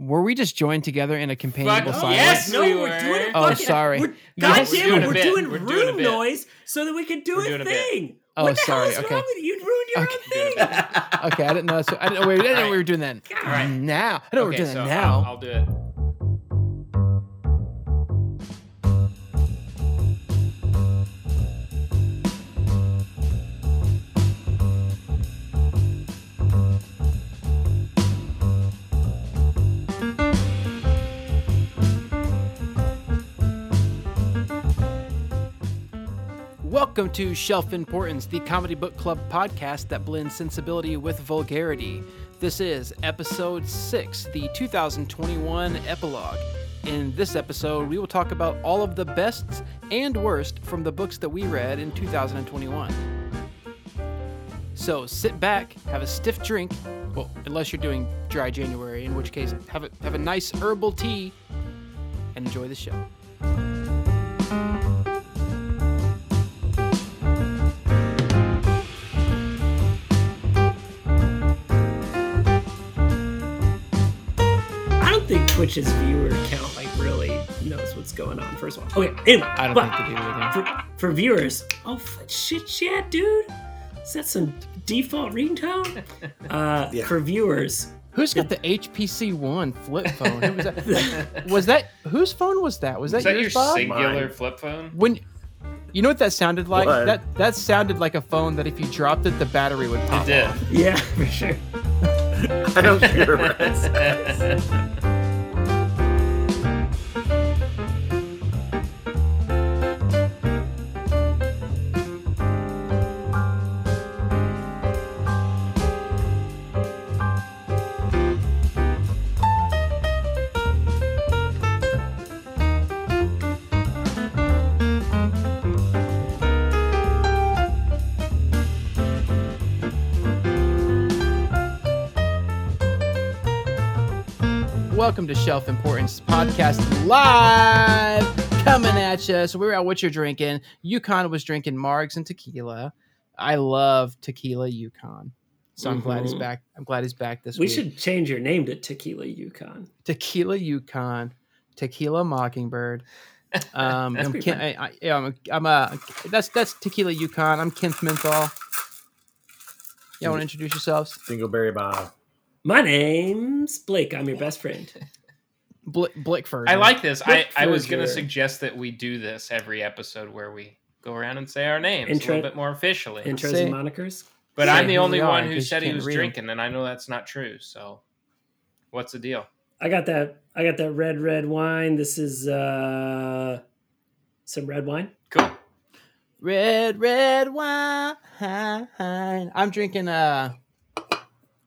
Were we just joined together in a companionable Fuck silence? yes, no, we we're were. doing it. Oh, fucking- sorry. We're, God we're damn doing it, a we're bit. doing We're doing a room bit. noise so that we can do We're a doing a bit. thing. Oh, what the sorry, hell is okay. wrong with you? You ruined your Okay. own thing. Okay, I didn't know. That's what, I didn't know. Wait, I didn't know we were doing that. God. right. Now, I know we're doing so that now. I'll, I'll do it. Welcome to Shelf Importance, the comedy book club podcast that blends sensibility with vulgarity. This is episode 6, the 2021 epilogue. In this episode, we will talk about all of the bests and worst from the books that we read in 2021. So sit back, have a stiff drink, well, unless you're doing dry January, in which case, have a, have a nice herbal tea and enjoy the show. Twitch's viewer count like really knows what's going on. First of all, okay. Anyway, I don't but think they do either. for for viewers, oh f- shit, yeah, dude. Is that some default ringtone? Uh, Yeah. For viewers, Who's got the HPC One flip phone? Who was that? was that whose phone was that? Was that, Is that your Bob? singular Mine. flip phone? when you know what that sounded like? What? That that sounded like a phone that if you dropped it, the battery would pop. It did. off. yeah, for sure. I don't care. Welcome to Shelf Importance Podcast live, coming at you. So we're out. What you're drinking? Yukon was drinking margs and tequila. I love tequila Yukon. So I'm glad he's Mhm. back. I'm glad he's back this We week. We should change your name to Tequila Yukon. tequila Yukon, tequila Mockingbird. Um, That's I'm, Ken. I, I, yeah, I'm, a, I'm a, that's that's tequila Yukon. I'm Kent Menthol. Y'all want to introduce yourselves? Dingleberry Bob. My name's Blake. I'm your best friend. Bl- Blickford. I like this. I, I was going to suggest that we do this every episode where we go around and say our names Intro- a little bit more officially. Intros Say- and monikers. but say I'm the only one who said he was read 'em. drinking, and I know that's not true. So, what's the deal? I got that. I got that red, red wine. This is uh some red wine. Cool. red, red wine. I'm drinking uh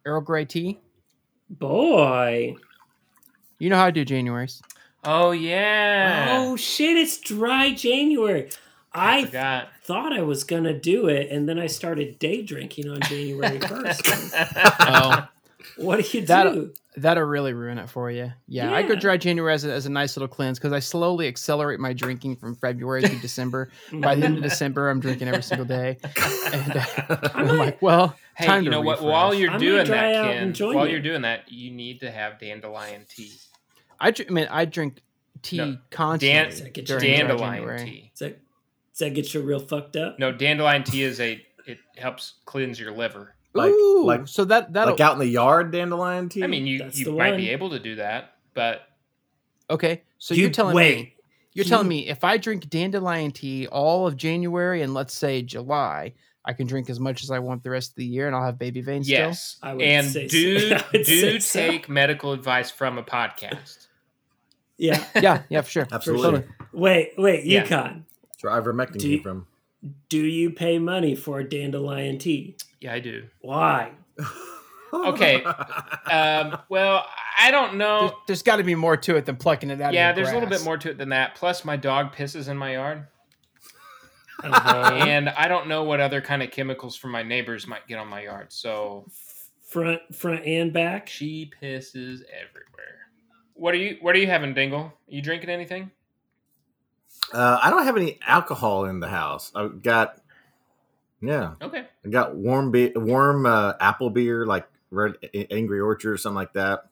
Earl Grey tea. Boy. You know how I do January's. Oh yeah. Oh shit! It's dry January. I I forgot. thought I was gonna do it, and then I started day drinking on January first. Oh, what do you That- do? that'll really ruin it for you. Yeah, I go dry January as a, as a nice little cleanse because I slowly accelerate my drinking from February to December. By the end of December, I'm drinking every single day. And, uh, I I'm might- like, well, Hey, time you to know what? While you're I might doing that, Ken, while you. you're doing that, you need to have dandelion tea. I, dr- I mean, I drink tea No, constantly. Does that get you during dry Dandelion tea. Does that, does that get you real fucked up? No, dandelion tea is a. It helps cleanse your liver. Like- Ooh, like- so that that'll like out in the yard, dandelion tea. I mean, you That's you might one. be able to do that, but okay. So You- you're telling wait. me you're telling me if I drink dandelion tea all of January and let's say July, I can drink as much as I want the rest of the year and I'll have baby veins yes, I would and say do I would do say so. take medical advice from a podcast. Yeah. Yeah, yeah, for sure. Absolutely. Totally. Wait, wait, Yeah. Yukon. That's where ivermectin came from. Do you pay money for dandelion tea? Yeah, I do. Why? Okay. Um, well, I don't There's, know. there's got to be more to it than plucking it out. Yeah, of the there's a little bit more to it than that. Plus, my dog pisses in my yard, Uh-huh. and I don't know what other kind of chemicals from my neighbors might get on my yard. So front, front and back. she pisses everywhere. What are you? What are you having, Dingle? Are you drinking anything? Uh, I don't have any alcohol in the house. I've got, yeah, Okay. I got warm, be- warm uh, apple beer, like Red Angry Orchard or something like that.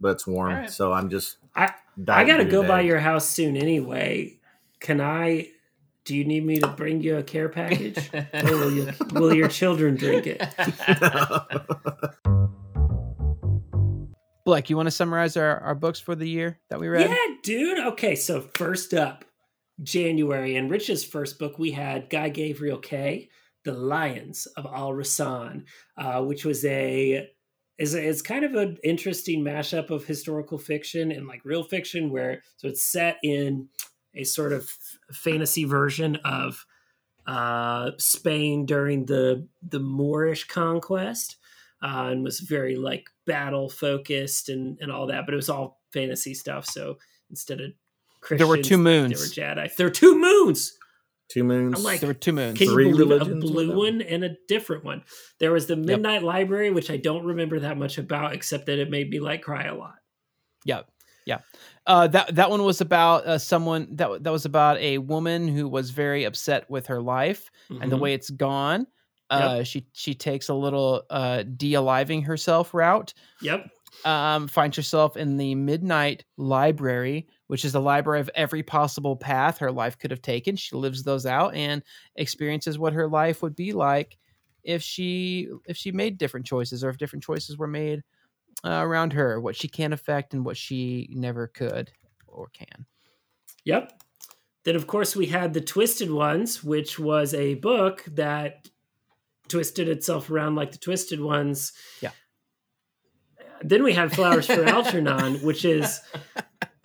but it's warm, Alright. so I'm just. I I gotta in go by your house soon anyway. Can I? Do you need me to bring you a care package, or will you? Will your children drink it? Blake, you want to summarize our, our books for the year that we read? Yeah, dude. Okay, so first up, January, and Rich's first book we had Guy Gavriel Kay, The Lions of Al-Rassan, uh, which was a is is kind of an interesting mashup of historical fiction and like real fiction, where so it's set in a sort of fantasy version of uh, Spain during the the Moorish conquest, uh, and was very like battle focused and and all that. But it was all fantasy stuff. So instead of Christians, There were two There were moons. Jedi. There were two moons. Two moons. I'm like- There were two moons. Can Three you believe a blue whatever. one and a different one? There was the Midnight Library, which I don't remember that much about, except that it made me like cry a lot. Yeah, yeah. Uh, that that one was about uh, someone that that was about a woman who was very upset with her life and the Mhm. way it's gone. Uh, She she takes a little uh, de-aliving herself route. Yep. Um, finds herself in the Midnight Library, which is the library of every possible path her life could have taken. She lives those out and experiences what her life would be like if she if she made different choices or if different choices were made uh, around her, what she can affect and what she never could or can. Yep. Then, of course, we had The Twisted Ones, which was a book that twisted itself around like the Twisted Ones. Yeah. Then we had Flowers for Algernon, which is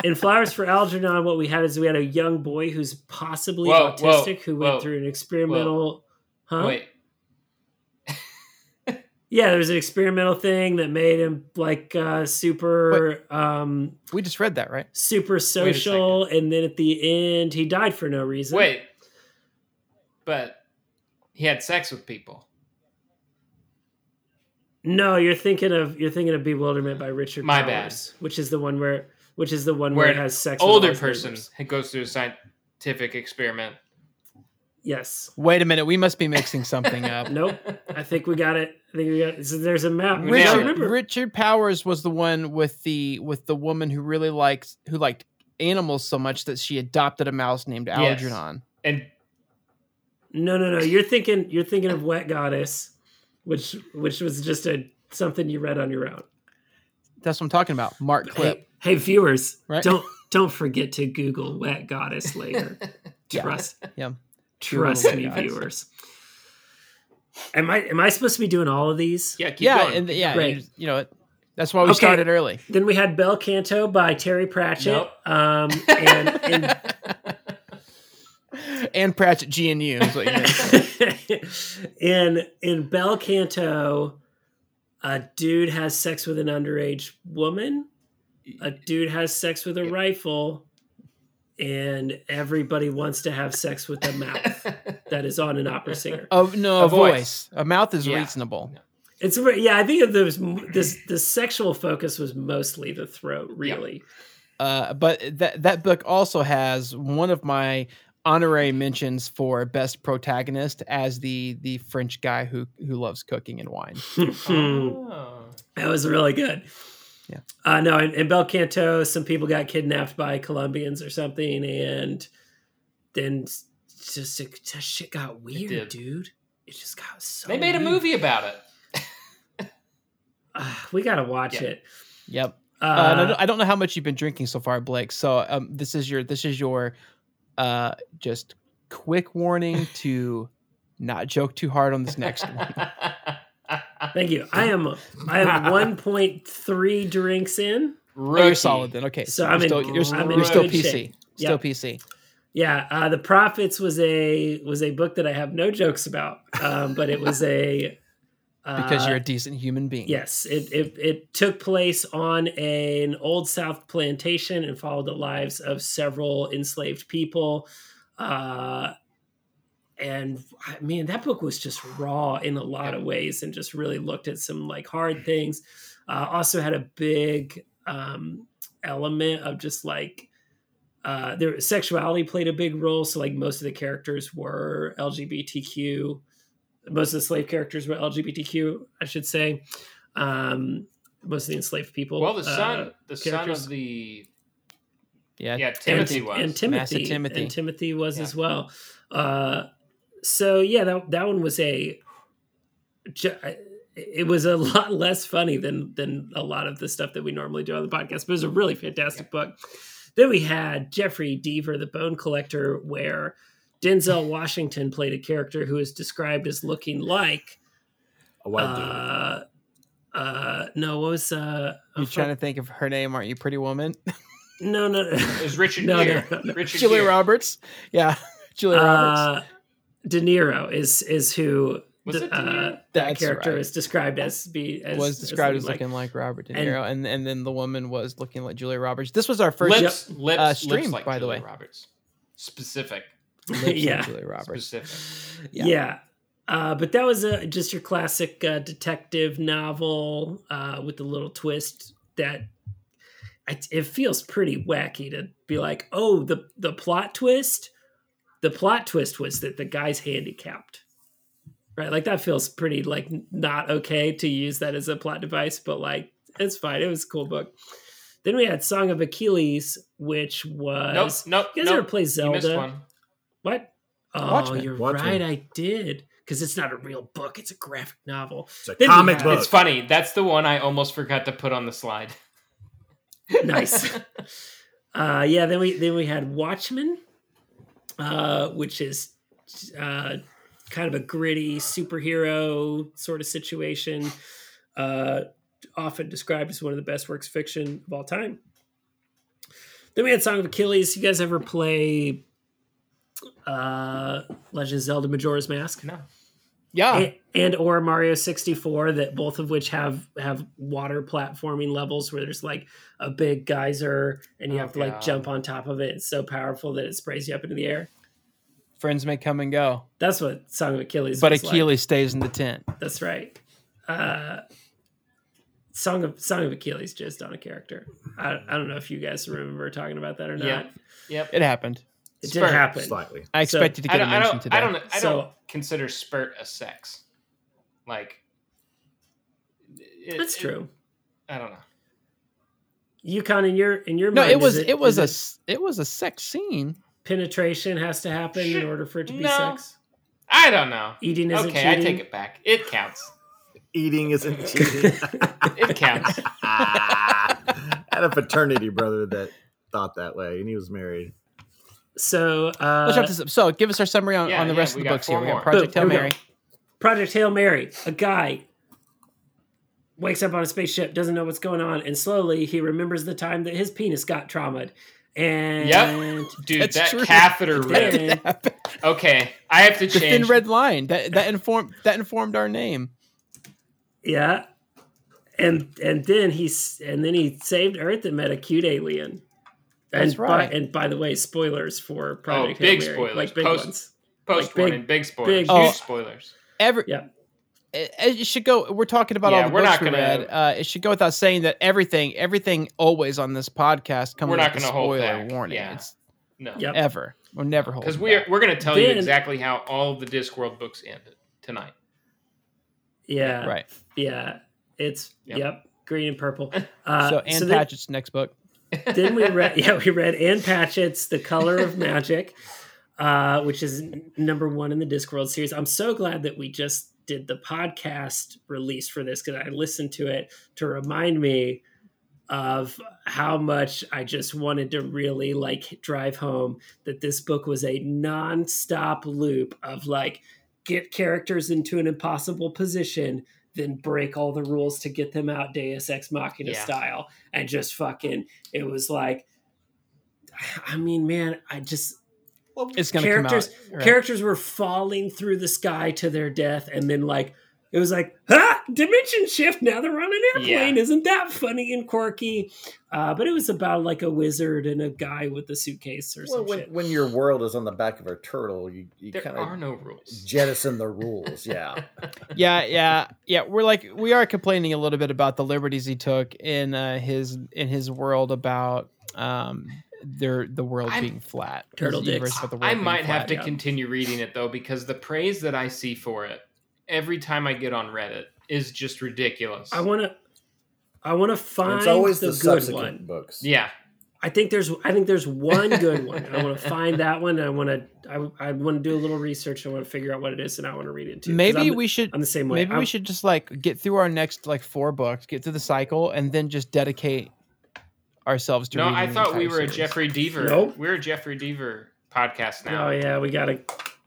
in Flowers for Algernon. What we had is we had a young boy who's possibly Whoa, whoa, autistic who went whoa, through an experimental. Huh? Wait, Yeah, there was an experimental thing that made him like uh, super, um, We just read that, right? super social, and then at the end he died for no reason. wait. But he had sex with people. No, you're thinking of you're thinking of Bewilderment by Richard My Powers, which is the one where which is the one Where where, it has sex. Older his person neighbors. who goes through a scientific experiment. Yes. Wait a minute, we must be mixing something up. Nope. I think we got it. I think we got. So there's a map. We Which I nailed it. Richard, remember. Richard Powers was the one with the with the woman who really likes who liked animals so much that she adopted a mouse named Yes. Algernon. And No, no, no. You're thinking. You're thinking of Wet Goddess, which which was just a something you read on your own. That's what I'm talking about. Mark Clip. Hey, hey, viewers, Right. don't don't forget to Google Wet Goddess later. Trust. Yeah. Trust Google me, Goddess. viewers. Am I am I supposed to be doing all of these? yeah, keep yeah, going. and yeah, Great. you, you know, that's why we Okay. started early. Then we had Bel Canto by Terry Pratchett. Nope. Um, and, and and Pratchett GNU is what you meant. in in Bel Canto, a dude has sex with an underage woman. A dude has sex with a rifle, and everybody wants to have sex with a mouth that is on an opera singer. Oh no, A a voice. voice. A mouth is Yeah. reasonable. It's yeah, I think there was this the sexual focus was mostly the throat, really. Uh, but that that book also has one of my honorary mentions for best protagonist as the the French guy who who loves cooking and wine. Oh. That was really good. Yeah. Uh, no, in, in Bel Canto, some people got kidnapped by Colombians or something, and then just it, just shit got weird, did. dude. It just got so. They made a movie about it. Ah, we gotta watch Yeah. it. Yep. Uh, Uh, I don't- I don't know how much you've been drinking so far, Blake. So um, this is your this is your uh, just quick warning to not joke too hard on this next one. thank you. I am. I am one point three drinks in. Oh, you're solid then. Okay, So you're I'm in- still, you're, I'm you're still PC. shape. Still Yeah. PC. Yeah, uh, the Prophets was a was a book that I have no jokes about, um, but it was a Because you're a decent human being. Yes, it, it it took place on an old South plantation and followed the lives of several enslaved people. Uh, and I mean, that book was just raw in a lot of ways, and just really looked at some like hard things. Uh, also had a big um, element of just like uh, their sexuality played a big role. So like most of the characters were LGBTQ most of the slave characters were LGBTQ, I should say. Um, most of the enslaved people. Well, the uh, son, the son characters. of the Yeah. yeah Timothy and, was. and Timothy, Timothy. and Timothy was Yeah. as well. Uh, so yeah, that that one was a. It was a lot less funny than than a lot of the stuff that we normally do on the podcast, but it was a really fantastic book. Then we had Jeffrey Deaver, the Bone Collector, where Denzel Washington played a character who is described as looking like A white dude. uh, uh, no, what was uh, You're oh, trying to think of her name, aren't you, Pretty Woman? no, no, It was Richard No, Gere. no, no. Richard Julia Gere. Roberts. Yeah. Julia Roberts. uh, De Niro is is who Was the- it uh, that character right. is described as be as, was described as like- looking like Robert De Niro, and, and then the woman was looking like Julia Roberts. This was our first lips, lips, uh, lips stream, like by the way. Roberts. Specific, lips like yeah. Julia Roberts. specific. Yeah. yeah. Uh, but that was a, just your classic uh, detective novel uh, with a little twist that it, it feels pretty wacky to be like, oh, the the plot twist, the plot twist was that the guy's handicapped, right? Like that feels pretty like not okay to use that as a plot device, but like it's fine. It was a cool book. Then we had Song of Achilles, which was Nope, nope, you guys nope. ever play You missed Zelda? One. What? Oh, Watchmen. you're Watchmen. right. I did because it's not a real book; it's a graphic novel. It's a then comic had- book. It's funny. That's the one I almost forgot to put on the slide. Nice. uh, yeah. Then we then we had Watchmen, uh, which is uh, kind of a gritty superhero sort of situation. Uh, often described as one of the best works of fiction of all time. Then we had Song of Achilles. You guys ever play uh, Legend of Zelda: Majora's Mask? no. Yeah. and, and or Mario 64 that both of which have have water platforming levels where there's like a big geyser and you Oh, have to like jump on top of it. It's so powerful that it sprays you up into the air. Friends may come and go, That's what Song of Achilles but was like. Achilles stays in the tent. That's right. Uh Song of Song of Achilles just on a character. I, I don't know if you guys remember talking about that or not. Yeah. Yep. It happened. It Spurt. did happen. Slightly. I So- expected to get a don't, I mention don't, today. I don't, I So- don't consider spurt a sex. Like, it- That's it- true. I don't know. Yukon in your in your no, mind it was is it, was a is it was a sex scene. penetration has to happen in order for it to be No. sex. I don't know. Eating isn't cheating. Okay, I take it back. It counts. Eating isn't cheating. It counts. I had a fraternity brother that thought that way, and he was married. So uh, Let's wrap this up. So, give us our summary on, Yeah, on the yeah, rest we of the books here. four We got. Project Boom, Hail Mary. Project Hail Mary. A guy wakes up on a spaceship, doesn't know what's going on, and slowly he remembers the time that his penis got traumatized. And Yep. Dude, That's that true. catheter Then- rip. Okay, I have to The thin red line that that informed that informed our name. yeah, and and then he's and then he saved Earth and met a cute alien. And That's by, and by the way, spoilers for Project Oh, big Hail Mary, spoilers. like big Post- ones. Post like big- warning, big spoilers, big- huge Oh. spoilers. Every Yeah. it, it should go. We're talking about Yeah, all the we're books not we gonna- read. Uh, it should go without saying that everything, everything, always on this podcast comes We're with not a gonna hold spoiler back. warning. Yeah. It's No, Yep. ever. We'll never hold. because we're we're gonna tell you exactly how all of the Discworld books ended tonight. Yeah, right. yeah. It's Yep. yep, green and purple. Uh, So Anne then- Patchett's next book. Then we read yeah we read Ann Patchett's The Color of Magic, uh, which is number one in the Discworld series. I'm so glad that we just did the podcast release for this because I listened to it to remind me of how much I just wanted to really like drive home that this book was a non-stop loop of like get characters into an impossible position then break all the rules to get them out deus ex machina Yeah. style and just fucking it was like i mean man i just It's gonna characters come out. right. characters were falling through the sky to their death and then like it was like ah dimension shift now they're on an airplane Yeah. isn't that funny and quirky uh, but it was about like a wizard and a guy with a suitcase or Well, some when, shit when your world is on the back of a turtle, you, you There kind are of no rules. jettison the rules. Yeah. yeah, yeah, yeah. We're like we are complaining a little bit about the liberties he took in uh, his in his world about um their the world I'm- being flat. Turtle universe dicks. the world I being might have flat. to yeah. continue reading it though because the praise that I see for it every time I get on Reddit is just ridiculous. i want to I want to And find it's always the, the, good subsequent one. books. Yeah. I think there's I think there's one good one. I want to find that one. And I want to I, I want to do a little research. I want to figure out what it is, and I want to read it too. 'Cause Maybe I'm, we should I'm the same way. maybe I'm- we should just like get through our next like four books, get through the cycle, and then just dedicate ourselves to. No, reading I thought we entire were a. Jeffrey Deaver. Nope. We're a Jeffrey Deaver podcast oh, now. Oh yeah, we gotta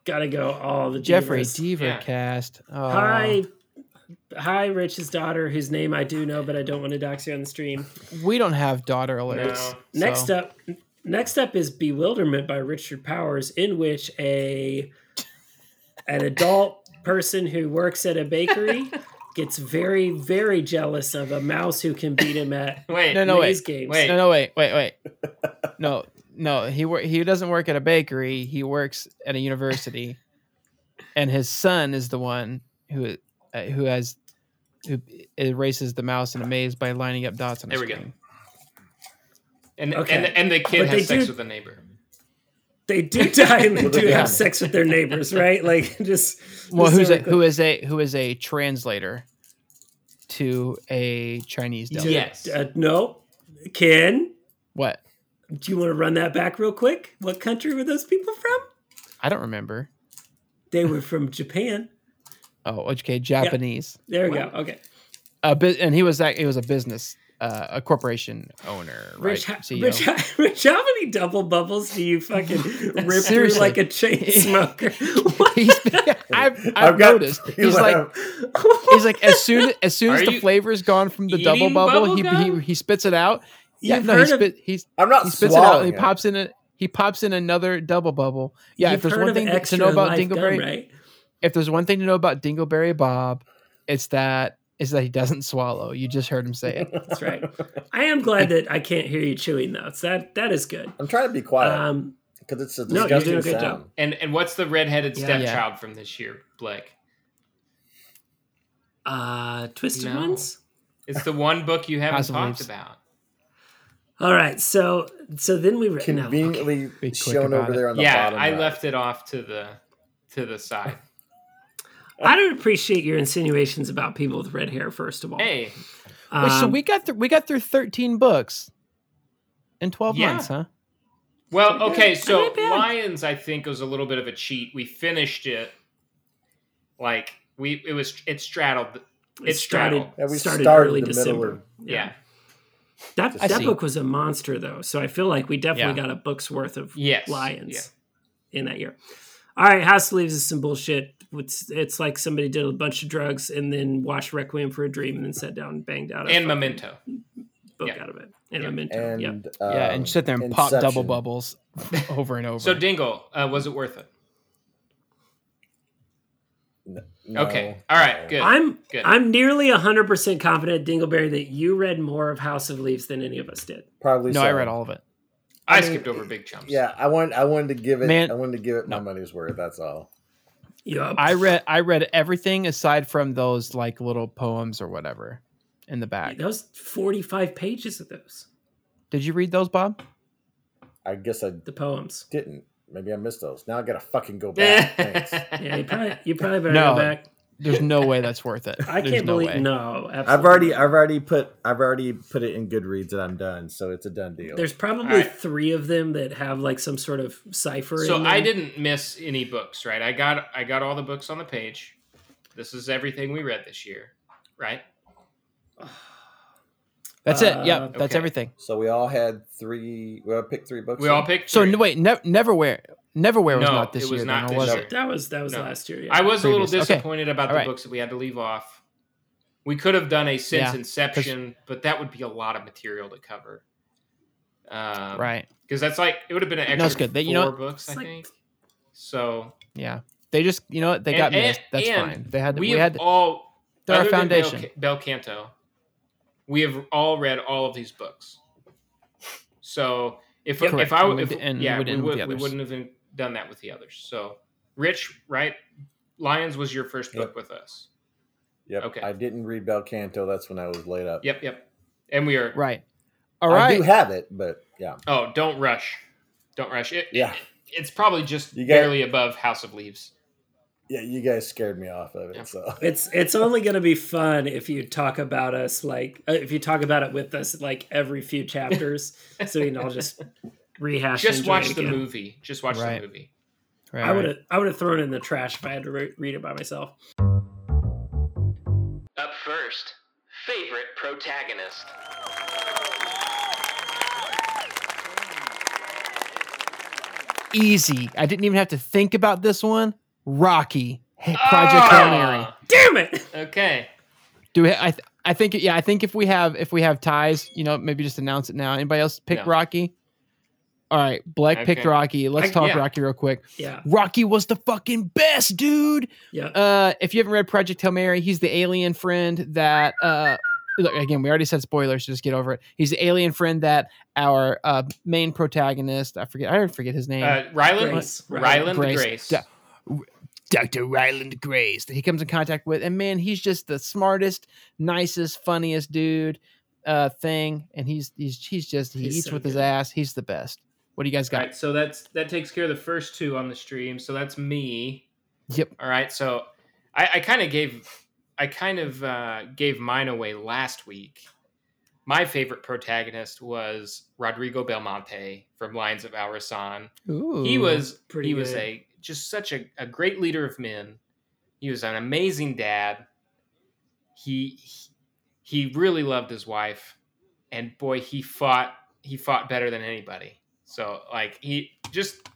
gotta go all the Jeffrey divas. Deaver Yeah. cast. Oh. Hi, hi, Rich's daughter, whose name I do know, but I don't want to dox you on the stream. We don't have daughter alerts. No. Next so- up, next up is Bewilderment by Richard Powers, in which a an adult person who works at a bakery gets very, very jealous of a mouse who can beat him at Wait. No, no, maze wait. games. Wait. No, no, wait, wait, wait. No, no, he wor- he doesn't work at a bakery. He works at a university, and his son is the one who uh, who has who erases the mouse in a maze by lining up dots on a There we go. And, Okay. and and the kid But has sex do- with a neighbor. They do die and they do a gun. have sex with their neighbors, right? Like just Well, who's a, who is a who is a translator to a Chinese to- deli? Yes. uh, no, Ken. What? Do you want to run that back real quick? What country were those people from? I don't remember. They were from Japan. Oh, okay, Japanese. There we What? go. Okay. A bit, and he was that he was a business, uh, a corporation owner, right? Rich, how, CEO. Rich, how, Rich, how many double bubbles do you fucking rip through like a chain smoker? What? He's, I've, I've, I've got- noticed. He's like, he's like, as soon as soon as the flavor is gone from the double bubble, bubble he, he he spits it out. Yeah, You've no, he heard of- he's I'm not he spits it out and swallowing he pops in a he pops in another double bubble. Yeah, You've if there's one thing to know about life gum, Dingleberry, right? if there's one thing to know about Dingleberry Bob, it's that is that he doesn't swallow. You just heard him say it. That's right. I am glad that I can't hear you chewing though. So that that is good. I'm trying to be quiet Um, because it's a no, you're disgusting doing a good sound. job. And and what's the redheaded Yeah. stepchild from this year, Blake? uh, Twisted No. Ones. It's the one book you haven't House talked about. All right, so so then we re- no, okay. Conveniently Be shown over it. there on the Yeah, bottom. I right. left it off to the to the side. I don't appreciate your insinuations about people with red hair. First of all, Hey, Wait, so Um, we got through we got through 13 books in 12 Yeah. months, huh? well, okay, so Not. Lions, I think, was a little bit of a cheat. We finished it like we it was it straddled. it It started straddled. Yeah, we started started early December. of- Yeah. That that see. book was a monster though, so I feel like we definitely Yeah. got a book's worth of Yes. lions in that year. All right, House of Leaves is some bullshit. It's, it's like somebody did a bunch of drugs and then watched Requiem for a Dream and then sat down and banged out a And Memento. book Yeah. out of it. And Yeah. Memento. and yeah. yeah, and um, sit there and pop double bubbles over and over. So Dingle, uh, was it worth it? No, Okay. All right. no. Good. I'm Good. I'm nearly 100% confident, Dingleberry, that you read more of House of Leaves than any of us did. Probably. no, so. I read all of it. I, I mean, skipped over big chunks. Yeah, I wanted. I wanted to give it. Man- I wanted to give it my money's worth. That's all. Yeah. I read I read everything aside from those like little poems or whatever in the back. That was 45 pages of those, Did you read those, Bob? I guess I the poems. didn't. Maybe I missed those. Now I gotta fucking go back. Thanks. Yeah, you probably, you probably better No. go back. There's no way that's worth it. I There's can't no believe way. no. Absolutely. I've already. I've already put. I've already put it in Goodreads and I'm done. So it's a done deal. There's probably All right. three of them that have like some sort of cipher. So in I didn't miss any books, right? I got I got all the books on the page. This is everything we read this year, right? That's it. Uh, Yep, that's okay. everything. so we all had three. We all picked three books. We all picked. So three. no, wait, ne- Neverwhere, Neverwhere was No, not this it was year. not then, this was year. it? that was that was No. last year. Yeah. I was a little Previous. Okay. disappointed about the All right. books that we had to leave off. We could have done a since Yeah, inception, but that would be a lot of material to cover. Um, Right. Because that's like it would have been an extra No, it's good. They- you know four what? books, I like- think. So Yeah. They just, you know what? They And- got and- missed. That's and fine. They had. we, We, have had. all our other Bel- foundation. Bel Canto. We have all read all of these books. So if Correct. if I And we if, di- and yeah we, wouldn't would, we wouldn't have done that with the others. So Rich, right? Lions was your first book Yep. with us. Yep. Okay. I didn't read Bel Canto. That's when I was laid up. Yep, yep. And we are Right. All right. I do have it, but yeah, Oh, don't rush. Don't rush. It, yeah. it's probably just You got- barely above House of Leaves. Yeah, you guys scared me off of it. Yeah. So It's it's only going to be fun if you talk about us like uh, if you talk about it with us like every few chapters, so you know I'll just rehash. Just watch it the again. movie. Just watch Right. the movie. Right, I would right. have I would have thrown it in the trash if I had to re- read it by myself. Up first, favorite protagonist. Easy. I didn't even have to think about this one. Rocky. Hey, Project Hail Mary. Ah, Damn it! Okay. Do we, I? th- I think yeah. I think if we have if we have ties, you know, maybe just announce it now. Anybody else pick No. Rocky? All right, Black picked Rocky. Let's I- talk yeah. Rocky real quick. Yeah, Rocky was the fucking best, dude. yeah. Uh, if you haven't read Project Hail Mary, he's the alien friend that uh look again, we already said spoilers, so just get over it. He's the alien friend that our uh main protagonist, I forget I already forget his name. Uh, Ryland. Grace. Ryland Grace. Grace. Da- Dr. Ryland Grace that he comes in contact with. And man, he's just the smartest, nicest, funniest dude uh thing. And he's he's he's just he He's eats so with his ass. He's the best. What do you guys got? right, so that's that takes care of the first two on the stream. So that's me. Yep. All right, so I, I kind of gave I kind of uh, gave mine away last week. My favorite protagonist was Rodrigo Belmonte from Lions of Al-Rassan. Ooh. He was pretty he was good. a just such a, a great leader of men. He was an amazing dad. He he really loved his wife, and boy, he fought he fought better than anybody. So like he just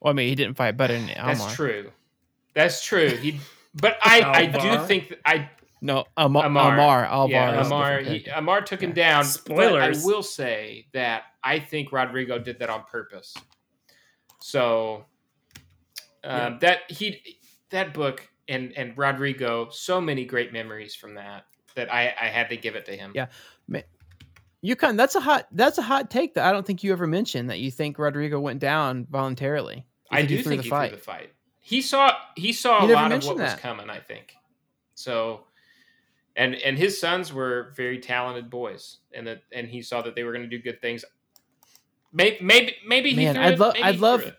well, I mean he didn't fight better than Almar. that's true. That's true. He, but I, I do think that I, No, Ammar. Ammar. Ammar. Alvar yeah, Ammar, he. Ammar took him down. Spoilers. But I will say that I think Rodrigo did that on purpose. So, um, that he, that book and and Rodrigo, so many great memories from that that I I had to give it to him. Yeah. You kind that's a hot that's a hot take that I don't think you ever mentioned that you think Rodrigo went down voluntarily. I do he think the he fight. threw the fight. He saw he saw You a lot of what was coming. I think so. And and his sons were very talented boys, and that and he saw that they were going to do good things. Maybe maybe maybe he Man, threw I'd lo- I'd he threw love-.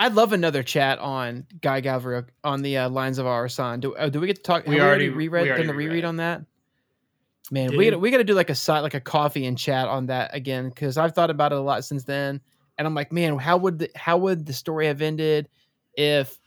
I'd love another chat on Guy Gavriel on the uh, Lions of Al-Rassan. Do, uh, do we get to talk? We have already- reread we already done the reread reread on that. Man, Dude. we gotta, we got to do like a side like a coffee and chat on that again because I've thought about it a lot since then, and I'm like, man, how would the, how would the story have ended if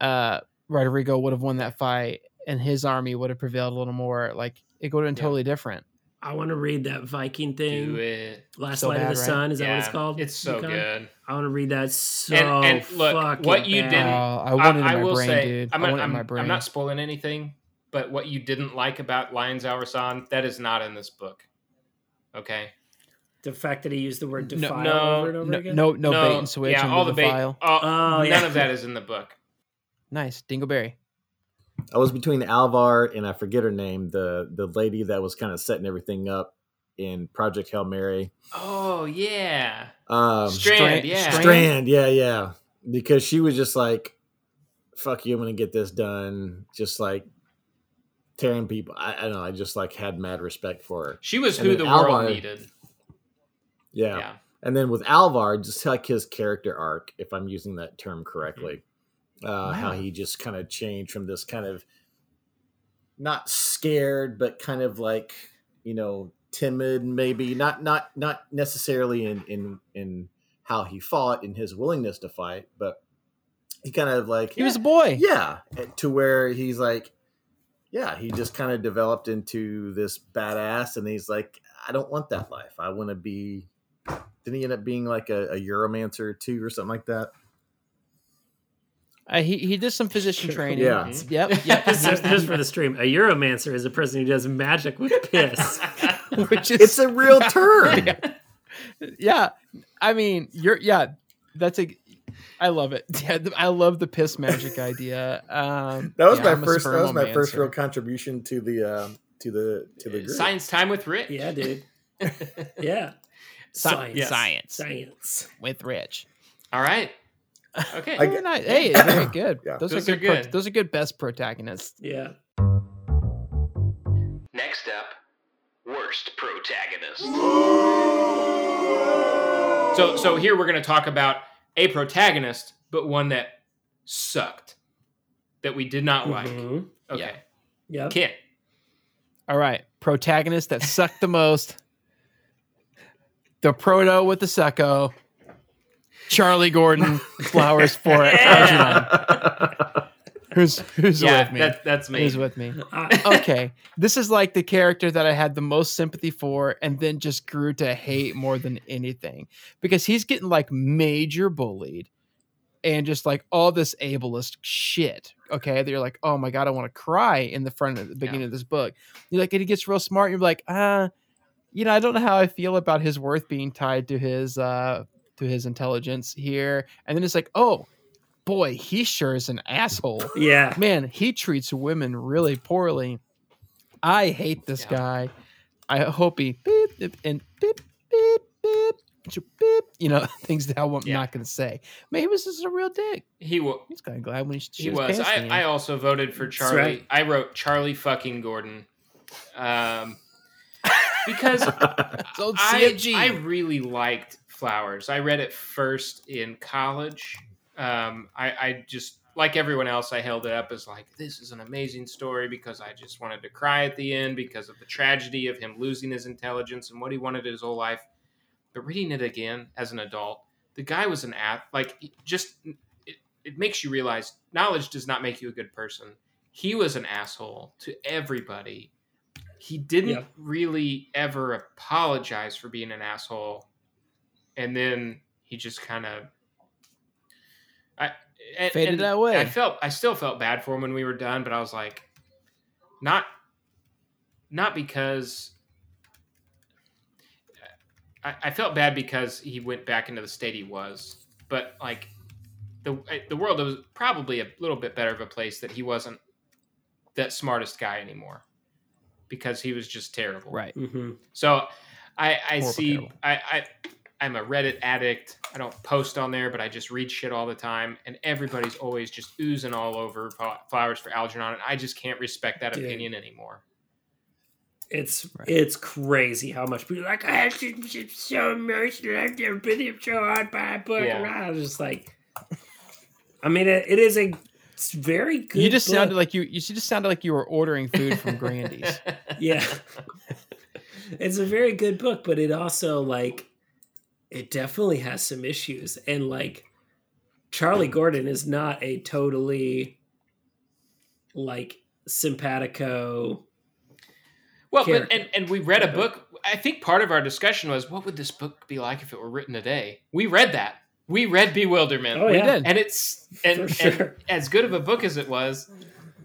uh, Rodrigo would have won that fight and his army would have prevailed a little more? Like it would have been Yeah. totally different. I want to read that Viking thing. Do thing. it. Last So Light bad, of the right? Sun. Is that what it's called? It's so Yukon? good. I want to read that so And- and look, fucking what you bad. didn't- Oh, I want it in I, my will brain, say, dude. I'm, I not- want it in my brain. I'm not spoiling anything, but what you didn't like about Lions Al-Rassan, that is not in this book. Okay. the fact that he used the word defile no, over and over no, again. no, no, bait and switch. Yeah, all the, the bait. file. all- Oh, none yeah. of that is in the book. Nice, Dingleberry. I was between Alvar and I forget her name, the the lady that was kind of setting everything up in Project Hail Mary. Oh yeah, Um, Strand. Strand- yeah, Strand? Yeah, yeah. Because she was just like, fuck you, I'm gonna get this done. Just like tearing people. I, I don't know, I just like had mad respect for her. She was And who the world Alvar- needed. Yeah. Yeah. And then with Alvar, just like his character arc, if I'm using that term correctly, uh, how he just kind of changed from this kind of not scared, but kind of like, you know, timid, maybe not not not necessarily in in in how he fought in his willingness to fight, but he kind of like He was a boy. yeah, to where he's like, yeah, he just kind of developed into this badass, and he's like, I don't want that life. I want to be. Didn't he end up being like a, a Euromancer too, or something like that? Uh, he he did some physician training. Yeah. Yep. Yep. just, just for the stream, a Euromancer is a person who does magic with piss. Which is It's a real term. yeah. I mean, you're yeah. That's a. I love it. Yeah, I love the piss magic idea. Um, That was yeah, my I'm first. That was my first real contribution to the um, to the to the group. Science time with Rich. yeah, dude. Yeah. Sci- science. Science. with Rich. All right. Okay. I Very get- nice. Hey, very good. Yeah. Those, Those are are good. pro- good. those are good. Best protagonists. Yeah. Next up, worst protagonist. So so here we're going to talk about a protagonist, but one that sucked. that we did not like. Mhm. Okay, Yep. Ken. All right, protagonist that sucked the most. The proto with the sucko. Charlie Gordon, flowers for Algernon. Who's who's yeah, with me? that, that's me. Who's with me? Okay, this is like the character that I had the most sympathy for, and then just grew to hate more than anything because he's getting like major bullied and just like all this ableist shit. Okay, that you're like, oh my god, I want to cry in the front of the beginning of this book. You're like, and he gets real smart. And you're like, ah, you know, I don't know how I feel about his worth being tied to his uh to his intelligence here. And then it's like, oh boy, he sure is an asshole yeah. man, he treats women really poorly. I hate this Yeah. guy. I hope he beep, beep, and beep beep beep beep. You know things that I'm Yeah. not going to say. Man, he was just a real dick. he was. He's kind of glad when he, He was. I, I also voted for Charlie. right. I wrote Charlie fucking Gordon. Um, because I, I really liked Flowers. I read it first in college. Um, I, I just, like everyone else, I held it up as like, this is an amazing story because I just wanted to cry at the end because of the tragedy of him losing his intelligence and what he wanted his whole life. But reading it again as an adult, the guy was an ath like just it, it makes you realize knowledge does not make you a good person. He was an asshole to everybody. He didn't Yep. really ever apologize for being an asshole, and then he just kind of. I and, Faded and that way. I felt I still felt bad for him when we were done, but I was like, not, not because I, I felt bad because he went back into the state he was, but like the the world was probably a little bit better of a place that he wasn't that smartest guy anymore because he was just terrible. right. hmm So I I Horrible, see terrible. I I I'm a Reddit addict. I don't post on there, but I just read shit all the time, and everybody's always just oozing all over flowers for Algernon, and I just can't respect that Dude. opinion anymore. It's Right. it's crazy how much people are like I should should so emotional. I've never been so hard by a book. Yeah. And I was just like, I mean, it, it is a it's very good. You just book. sounded like you. You just sounded like you were ordering food from Grandy's. yeah. it's a very good book, but it also like it definitely has some issues, and like Charlie Gordon is not a totally like simpatico. Well, but, and and we read a book. I think part of our discussion was, what would this book be like if it were written today? We read that. We read Bewilderment. Oh we yeah, did. and it's and, For and as good of a book as it was,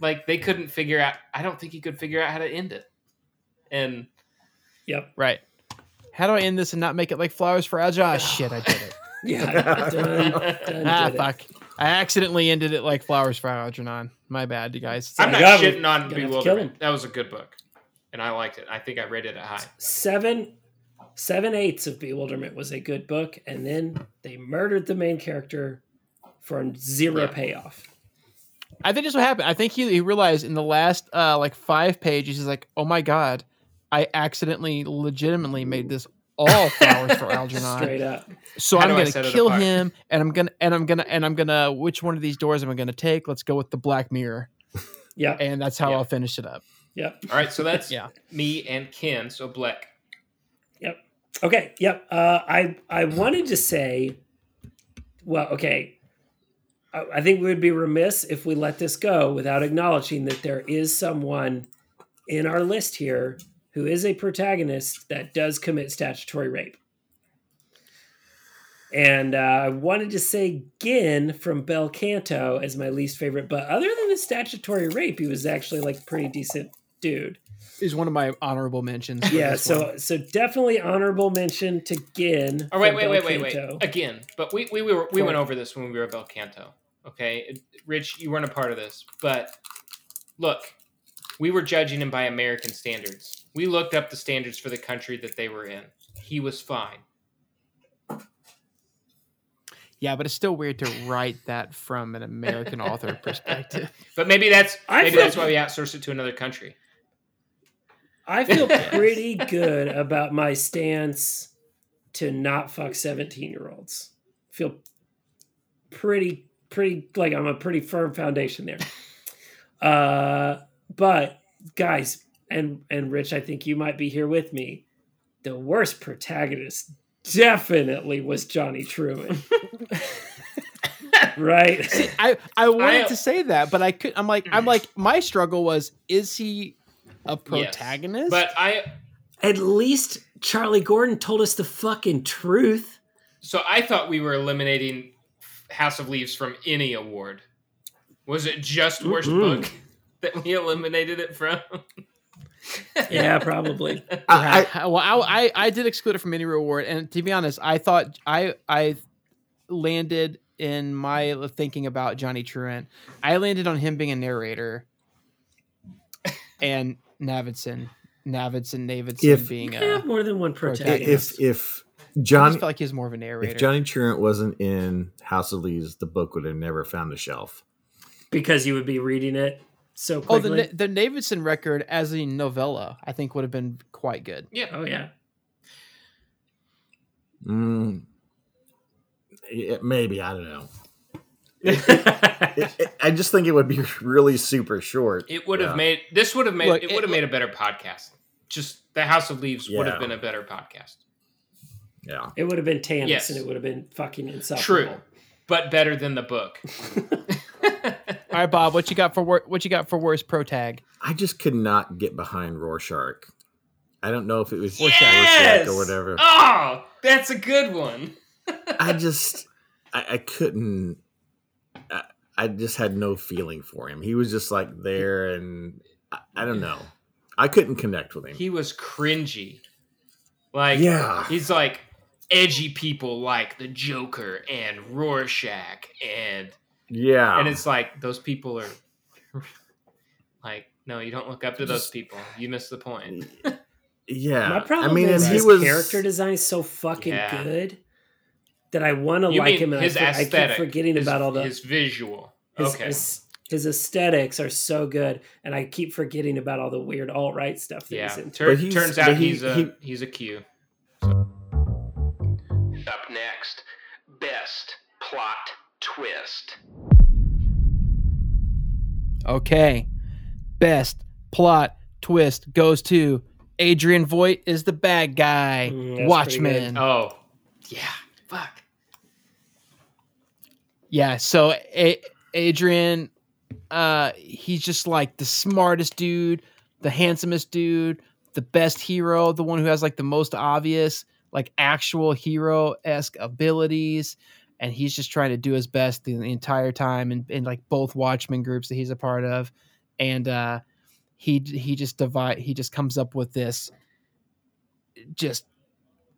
like they couldn't figure out. I don't think he could figure out how to end it. And yep, Right. How do I end this and not make it like flowers for Algernon? Ah, shit, I did it. yeah, done, done ah, did it. fuck. I accidentally ended it like flowers for Algernon. My bad, you guys. I'm not gotta- shitting on gotta have to kill Bewilderment. That was a good book, and I liked it. I think I rated it high. seven seven eighths of bewilderment was a good book and then they murdered the main character for zero Yeah. payoff I think that's what happened. I think he, he realized in the last uh, like five pages, he's like, "Oh my god, I accidentally, legitimately made this all flowers for Algernon. straight up So How I'm gonna kill him, and I'm gonna and I'm gonna and I'm gonna. Which one of these doors am I gonna take? Let's go with the Black Mirror, Yeah. and that's how Yeah. I'll finish it up. yep All right, so that's Yeah. me and Ken. So Black. Yep. okay yep uh i i wanted to say well okay I, I think we would be remiss if we let this go without acknowledging that there is someone in our list here who is a protagonist that does commit statutory rape And uh, I wanted to say Gin from Bel Canto as my least favorite, but other than the statutory rape, he was actually like a pretty decent dude. Is one of my honorable mentions. Yeah, so one. so definitely honorable mention to Gin. Oh wait, from wait, Bel wait, wait, wait. Again, but we we, we were we went over this when we were at Bel Canto. Okay, Rich, you weren't a part of this, but look, we were judging him by American standards. We looked up the standards for the country that they were in. He was fine. yeah, but it's still weird to write that from an American author perspective. But maybe that's I maybe feel- that's why we outsourced it to another country. I feel pretty good about my stance to not fuck 17 year olds. Feel pretty, pretty like I'm a pretty firm foundation there. Uh, but guys and and Rich, I think you might be here with me. The worst protagonist definitely was Johnny Truant. right? I I wanted I- to say that, but I could. I'm like I'm like mm. my struggle was is he a Yes. protagonist? But I At least Charlie Gordon told us the fucking truth. so I thought we were eliminating House of Leaves from any award. Was it just worst Mm-mm. book that we eliminated it from? Yeah, probably. I, I, well, I, I I did exclude it from any reward, and to be honest, I thought I I landed in my thinking about Johnny Truant. I landed on him being a narrator, and Navidson, Navidson, Navidson If- being You a. have more than one protagonist. if if I just Johnny felt like he was more of a narrator. if Johnny Truant wasn't in House of Leaves, the book would have never found the shelf. because you would be reading it so oh, the quickly. The Navidson record as a novella, I think would have been quite good. yeah. oh yeah. Mm, yeah, maybe I don't know. It- it- I just think it would be really super short. It would have Yeah. made this would have made Look, it it- would have made a better podcast. Just the House of Leaves would have been a better podcast. Yeah, it would have been Tannis Yes. and it would have been fucking True. But better than the book. All right, Bob, what you got for wor- what you got for worst pro tag? I just could not get behind Rorschach. I don't know if it was Rorschach. or whatever. Oh, that's a good one. I just I, I couldn't. I, I just had no feeling for him. He was just like there, and I, I don't know. I couldn't connect with him. He was cringy. Like Yeah. he's like edgy people like the Joker and Rorschach and yeah, and it's like those people are like no, you don't look up to those people. You miss the point. yeah. My problem I mean, is he his was character design is so fucking Yeah. good that I want to like him, and I, his I keep forgetting his, about all the his visual. his, okay. his, his aesthetics are so good, and I keep forgetting about all the weird alt right stuff that yeah. he's into. Tur- But he's- turns out he- he's a he- he's a Q. Up next, best plot twist. Okay. Best plot twist goes to Adrian Voight is the bad guy. Mm, Watchmen. Oh, yeah. Fuck. Yeah, so A- Adrian uh he's just like the smartest dude, the handsomest dude, the best hero, the one who has like the most obvious like actual hero-esque abilities and he's just trying to do his best the, the entire time in, in like both Watchmen groups that he's a part of. And uh he he just divide he just comes up with this just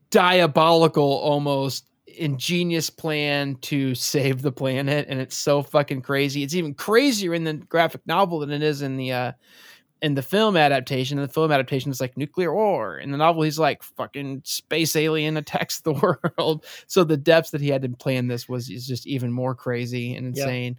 diabolical almost ingenious plan to save the planet. And it's so fucking crazy. It's even crazier in the graphic novel than it is in the uh in the film adaptation in the film adaptation is like nuclear war in the novel he's like fucking space alien attacks the world so the depths that he had to plan this was is just even more crazy and insane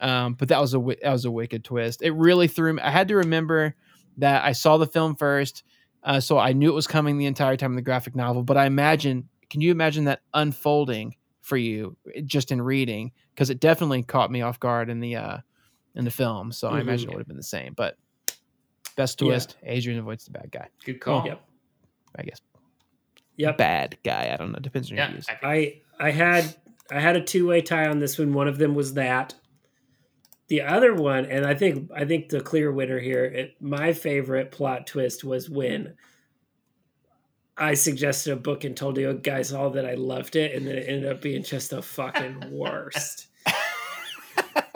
um but that was a that was a wicked twist it really threw me i had to remember that i saw the film first uh, so I knew it was coming the entire time in the graphic novel. But I imagine, can you imagine that unfolding for you eh, just in reading? Because it definitely caught me off guard in the uh, in the film. So I Mhm. imagine it would have been the same. But best Yeah. twist: Adrian avoids the bad guy. Good call. Yep. I guess Yep. bad guy. I don't know. Depends on your views. I I I had I had a two way tie on this one. One of them was that. The other one, and I think I think the clear winner here. It, my favorite plot twist was when I suggested a book and told you guys all that I loved it, and then it ended up being just the fucking worst.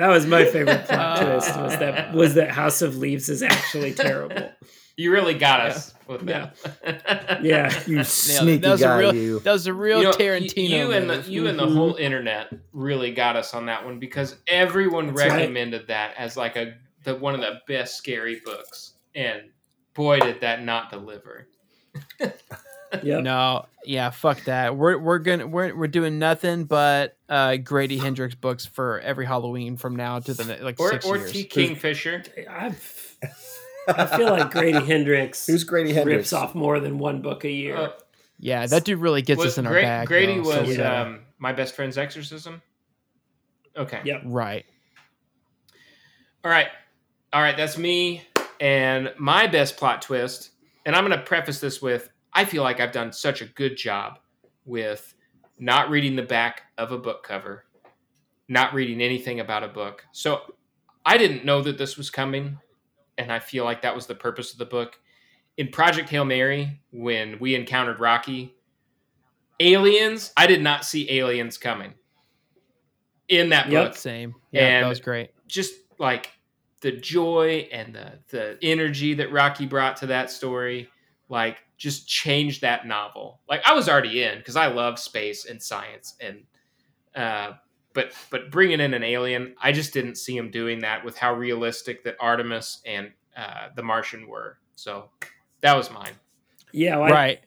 that was my favorite plot twist. Was that was that House of Leaves is actually terrible. You really got us with that. Yeah. you Nailed sneaky that was guy, a real, you. that was a real You know, Tarantino. You and the you and the Mhm. whole internet really got us on that one because everyone That's right. recommended that as like a the one of the best scary books, and boy did that not deliver. Yep. No, yeah, fuck that. We're we're gonna we're we're doing nothing but uh Grady Hendrix books for every Halloween from now to the ne- like Or six or years. T Kingfisher. I've, I feel like Grady Hendrix Who's Grady Hendrix? rips off more than one book a year. Uh, Yeah, that dude really gets us in our Gra- bag. Grady though, was we gotta- um, my best friend's exorcism. Okay. Yep. right. All right. All right, that's me and my best plot twist. And I'm going to preface this with I feel like I've done such a good job with not reading the back of a book cover, not reading anything about a book. So I didn't know that this was coming, and I feel like that was the purpose of the book. In Project Hail Mary, when we encountered Rocky, aliens, I did not see aliens coming in that Yep. book Same. Yeah, And- that was great. just like the joy and the the energy that Rocky brought to that story, like just change that novel. Like I was already in because I love space and science and uh but but bringing in an alien, I just didn't see him doing that with how realistic that Artemis and uh, the Martian were. So that was mine. Yeah, well, right.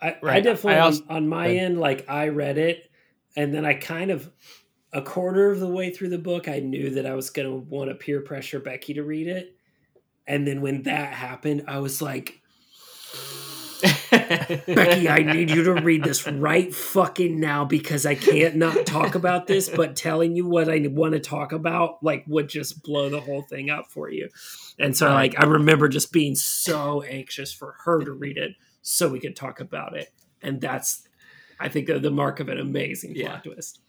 I, I Right. definitely I on- also- on, my Go end, like I read it, and then I kind of a quarter of the way through the book, I knew that I was going to want to peer pressure Becky to read it, and then when that happened, I was like, Becky, I need you to read this right fucking now because I can't not talk about this, but telling you what I want to talk about like would just blow the whole thing up for you. And so like I remember just being so anxious for her to read it so we could talk about it. And that's I think the, mark of an amazing Yeah. plot twist.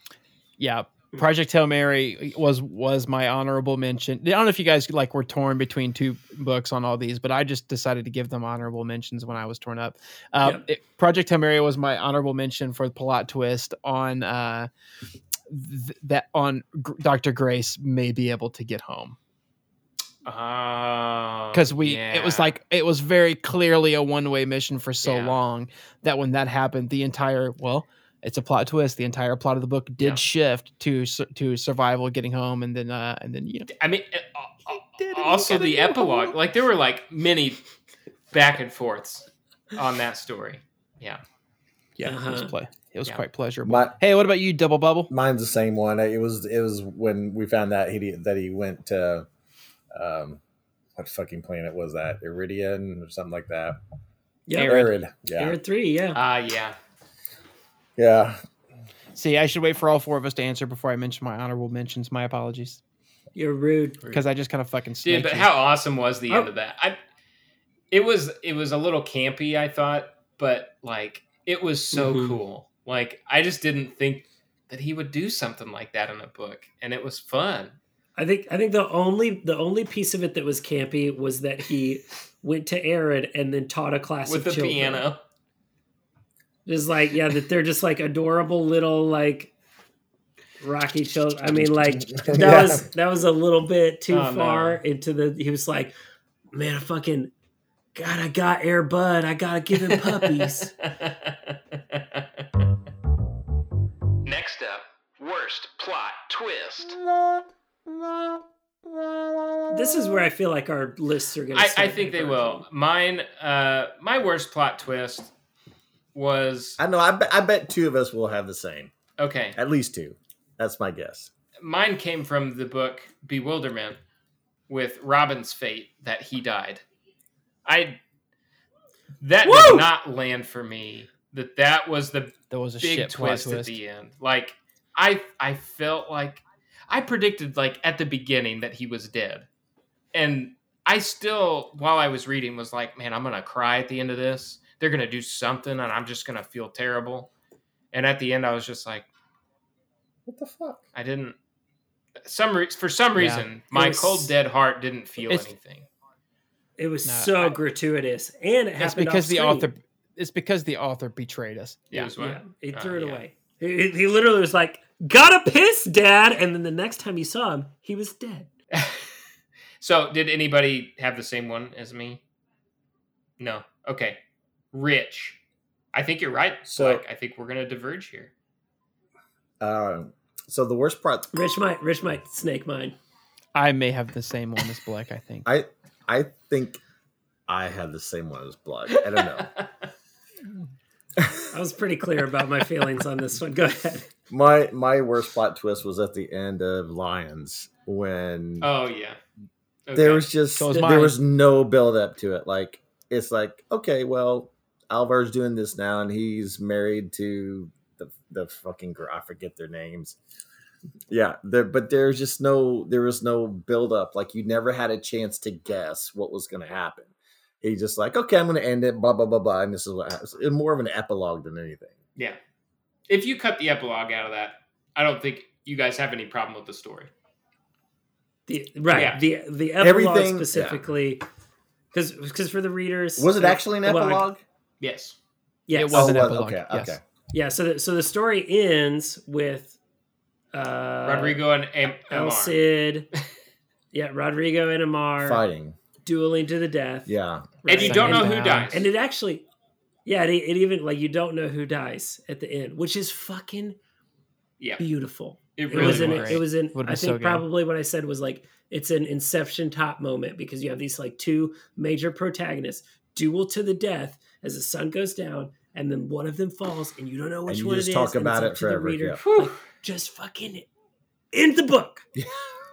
Yeah. Project Hail Mary was was my honorable mention. I don't know if you guys like were torn between two books on all these, but I just decided to give them honorable mentions when I was torn up. Uh, Yep. it- Project Hail Mary was my honorable mention for the plot twist on uh, th- that on G- Dr. Grace may be able to get home Oh, because we it was like it was very clearly a one way mission for so Yeah. long that when that happened, the entire well. It's a plot twist. The entire plot of the book did Yeah. shift to to survival, getting home, and then uh, and then you know I mean, uh, uh, did it, he also the epilogue. home. Like there were like many back and forths on that story. Yeah. Yeah, it was Uh-huh. play. It was Yeah. quite pleasurable. My, hey, what about you, Double Bubble? mine's the same one. It was it was when we found that he that he went to um what fucking planet was that? Eridian or something like that. Yeah. Erid. Erid. Yeah. Erid three, yeah. Ah, yeah. Yeah. See, I should wait for all four of us to answer before I mention my honorable mentions. My apologies, You're rude. because I just kind of fucking Dude, but you. how awesome was the end Oh. of that? I it was it was a little campy, I thought, but like it was so Mhm. cool. Like I just didn't think that he would do something like that in a book, and it was fun. I think I think the only the only piece of it that was campy was that he went to Erid and then taught a class with of the children. piano. Just like yeah, that they're just like adorable little like rocky children. I mean, like that Yeah. was that was a little bit too Oh, no. far into the. He was like, man, I fucking God, I got Air Bud. I gotta give him puppies. Next up, worst plot twist. this is where I feel like our lists are gonna. I, I think they will. Mine, uh, my worst plot twist was I know. I bet, I bet two of us will have the same. okay. At least two. That's my guess. Mine came from the book Bewilderment with Robin's fate that he died. I that Woo! did not land for me. That that was the There was a big shit twist, twist. at the end. Like I I felt like I predicted like at the beginning that he was dead. And I still while I was reading was like, man, I'm going to cry at the end of this. They're going to do something and I'm just going to feel terrible. And at the end I was just like What the fuck? I didn't some re- for some Yeah. reason my was- cold dead heart didn't feel anything. It was No, so I- gratuitous, and it It's happened because the off-screen. author. It's because the author betrayed us. It Yeah. was? Yeah, he Oh, threw it yeah. away. He, he literally was like, "Gotta piss, Dad," and then the next time you saw him, he was dead. so, did anybody have the same one as me? No. Okay. Rich. I think you're right. So- So, I think we're going to diverge here. Um, so the worst part, Rich might, Rich might snake mine. I may have the same one as Black. I think. I I think I had the same one as Blood. I don't know. I was pretty clear about my feelings on this one. Go ahead. my my worst plot twist was at the end of Lions when oh, yeah. Okay. there was just So was there was no build up to it. Like it's like okay, well, Alvar's doing this now, and he's married to the the fucking girl. I forget their names. Yeah, there, but there's just no there was no build up. Like you never had a chance to guess what was going to happen. He just like, okay, I'm going to end it. Blah blah blah blah. And this is what happens. It's more of an epilogue than anything. Yeah. If you cut the epilogue out of that, I don't think you guys have any problem with the story. The, right. Yeah. The the epilogue Everything- specifically, because because for the readers, Was it actually an well, epilogue? Yes. Yes. It was an Oh, epilogue, Okay, yes. okay. Yeah. So the, so the story ends with uh, Rodrigo and Am- El Cid. yeah, Rodrigo and Ammar Fighting. dueling to the death. Yeah. And you don't know Second who down. dies. And it actually, yeah, it, it even like you don't know who dies at the end, which is fucking yeah. beautiful. It It really was in was. it was in I think so probably what I said was like it's an Inception top moment because you have these like two major protagonists duel to the death as the sun goes down and then one of them falls and you don't know which you one just it is. talk and it's about up it to the forever, reader. yeah. Like, just fucking end the book.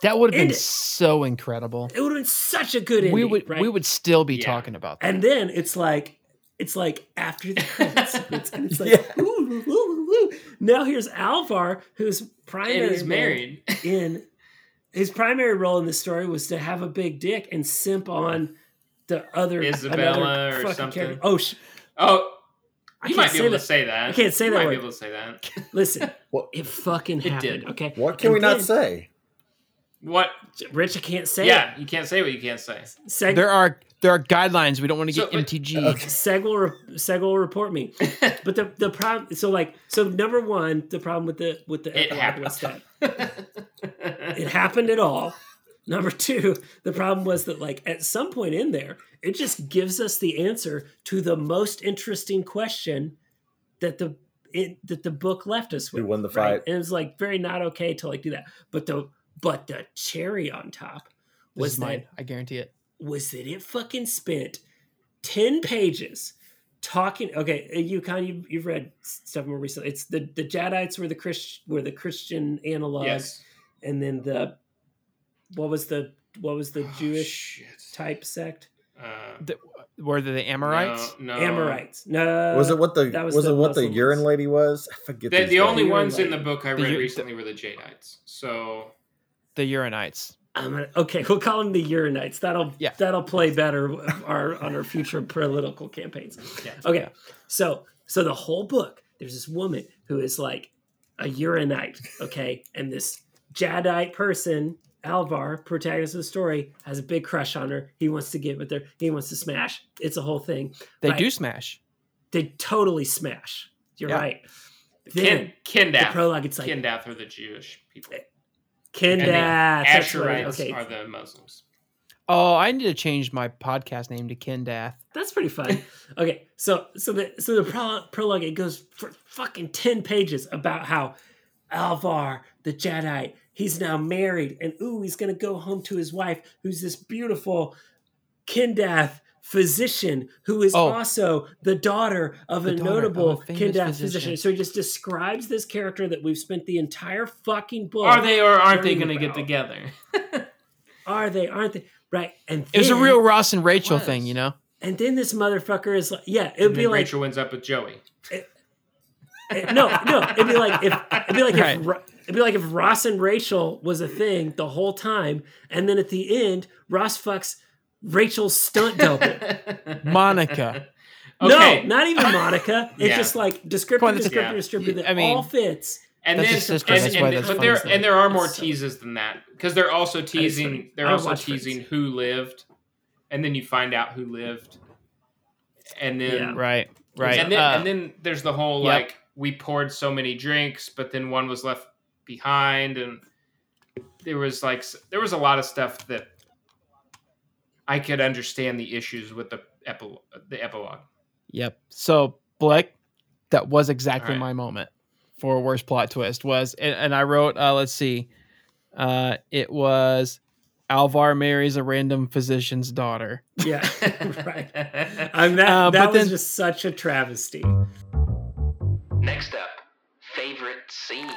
That would have End been it. so incredible. It would have been such a good ending. we would right? we would still be Yeah. talking about that. and then it's like it's like after the credits sequence, and it's like Yeah. ooh, ooh, ooh, ooh. now here's Alvar who's primary And he's role married. in his primary role in the story was to have a big dick and simp on the other Isabella another or something. character. Oh, sh- Oh, I you can't might be say able that. to say that. I can't say you that might word. be able to say that. Listen, What it fucking It happened. did. Okay, what can And we not say? What? Rich, I can't say Yeah, you can't say what you can't say. Seg- there are there are guidelines. We don't want to So, get but- MTG. Okay. Seg will re- Seg will report me. But the the problem, so like, so number one, the problem with the with the It epilogue was happened. that it happened at all. Number two, the problem was that like at some point in there, it just gives us the answer to the most interesting question that the it, that the book left us with. Who won the right? fight? And it was like very not okay to like do that. But the but the cherry on top was that mine. I guarantee it. was that it fucking spent 10 pages talking okay uh, you kind you, you've read stuff more recently it's the the Jaddites were the christian were the christian analog yes. and then the what was the what was the Oh, jewish shit. type sect Uh, The, were they the Amorites? No, no. amorites no was it what the that was was, the it what the Muslim urine lady was? I forget. The, these the only You're ones in the book I The read u- recently were the Jaddites. So The Uranites. I'm gonna, okay we'll call them the uranites that'll Yeah. that'll play better our, on our future political campaigns yeah. Okay, so so the whole book, there's this woman who is like a urinite, okay, and this Jaddite person, Alvar, protagonist of the story, has a big crush on her. He wants to get with her. He wants to smash. It's a whole thing. They Right. do smash. They totally smash. You're Yeah. right. Then Kin, the prologue, it's like Kindath are the Jewish people. Eh, Kindath. And the that's right. Asharites Okay, are the Muslims. Oh, I need to change my podcast name to Kindath. That's pretty fun. okay, so so the so the pro- prologue it goes for fucking ten pages about how Alvar the Jedi he's now married and ooh he's gonna go home to his wife who's this beautiful Kindath physician who is Oh. also the daughter of The a daughter of notable a Kindath physician. physician. So he just describes this character that we've spent the entire fucking book. Are they or aren't they going to get together? Are they? Aren't they? Right. And It was a real Ross and Rachel thing, you know. And then this motherfucker is like, yeah, it would be like Rachel ends up with Joey. Eh, no, no. It'd be like if it'd be like Right. if Ro- it'd be like if Ross and Rachel was a thing the whole time, and then at the end, Ross fucks Rachel's stunt double. Monica. okay. No, not even Monica. It's Yeah. just like descriptive, Come on, that's- descriptive, yeah. descriptive. That I mean, all fits. and then, his sister, and, and- but funny. there and there are more It's so- teases than that because they're also teasing. They're also watch Friends. teasing who lived, and then you find out who lived, and then Yeah. Right. Right. and then Uh, and then there's the whole yep. like we poured so many drinks, but then one was left behind, and there was like there was a lot of stuff that I could understand the issues with the epi- the epilogue. Yep. So Blick, that was exactly Alright. my moment for worst plot twist was, and, and I wrote, uh, let's see, uh, it was Alvar marries a random physician's daughter. Yeah, right. And that Uh, that but was then- just such a travesty. Next up, favorite scene.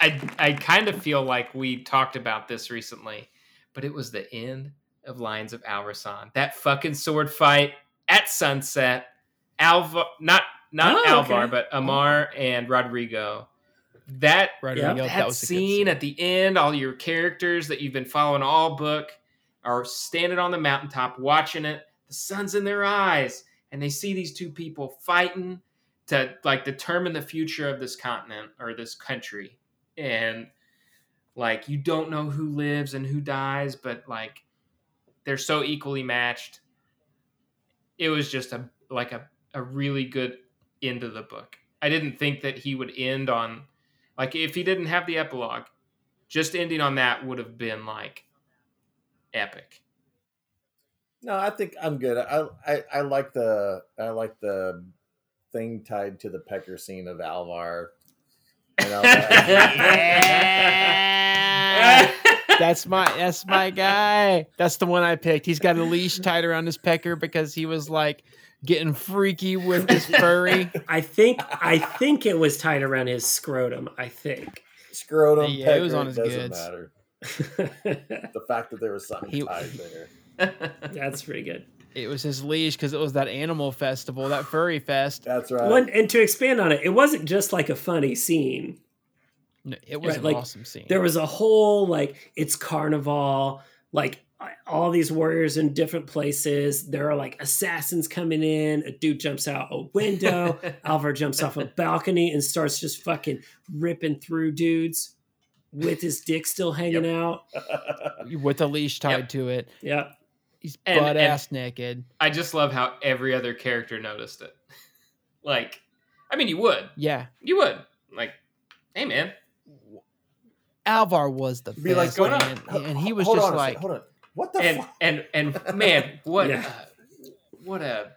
I, I I kind of feel like we talked about this recently, but it was the end of Lions of Al-Rassan. That fucking sword fight at sunset. Alva not not Oh, Alvar, okay. but Ammar and Rodrigo. That Rodrigo, that that was a scene at the end, all your characters that you've been following all book are standing on the mountaintop watching it. The sun's in their eyes, and they see these two people fighting to like determine the future of this continent or this country. And like you don't know who lives and who dies, but like they're so equally matched. It was just a like a, a really good end of the book. I didn't think that he would end on like if he didn't have the epilogue, just ending on that would have been like epic. No, I think I'm good. I, I I like the I like the thing tied to the pecker scene of Alvar. You know, Yeah. That's my that's my guy. That's the one I picked. He's got a leash tied around his pecker because he was like getting freaky with his furry. I think I think it was tied around his scrotum. I think. scrotum. Yeah, it was on his doesn't goods. matter. The fact that there was something He- tied there. That's pretty good. It was his leash because it was that animal festival, that furry fest. That's right. One and to expand on it, it wasn't just like a funny scene. No, It was Right, an like, awesome scene. There was a whole like it's carnival, like all these warriors in different places. There are like assassins coming in. A dude jumps out a window. Alvar jumps off a balcony and starts just fucking ripping through dudes with his dick still hanging out. with a leash tied Yep. to it. Yeah. He's And- butt ass naked. I just love how every other character noticed it. Like, I mean, you would, Yeah. you would. Like, hey man, Alvar was the Be like, best, going on? and he was hold just on like, second, hold on. What the and fuck? and and man, what Yeah. a, what a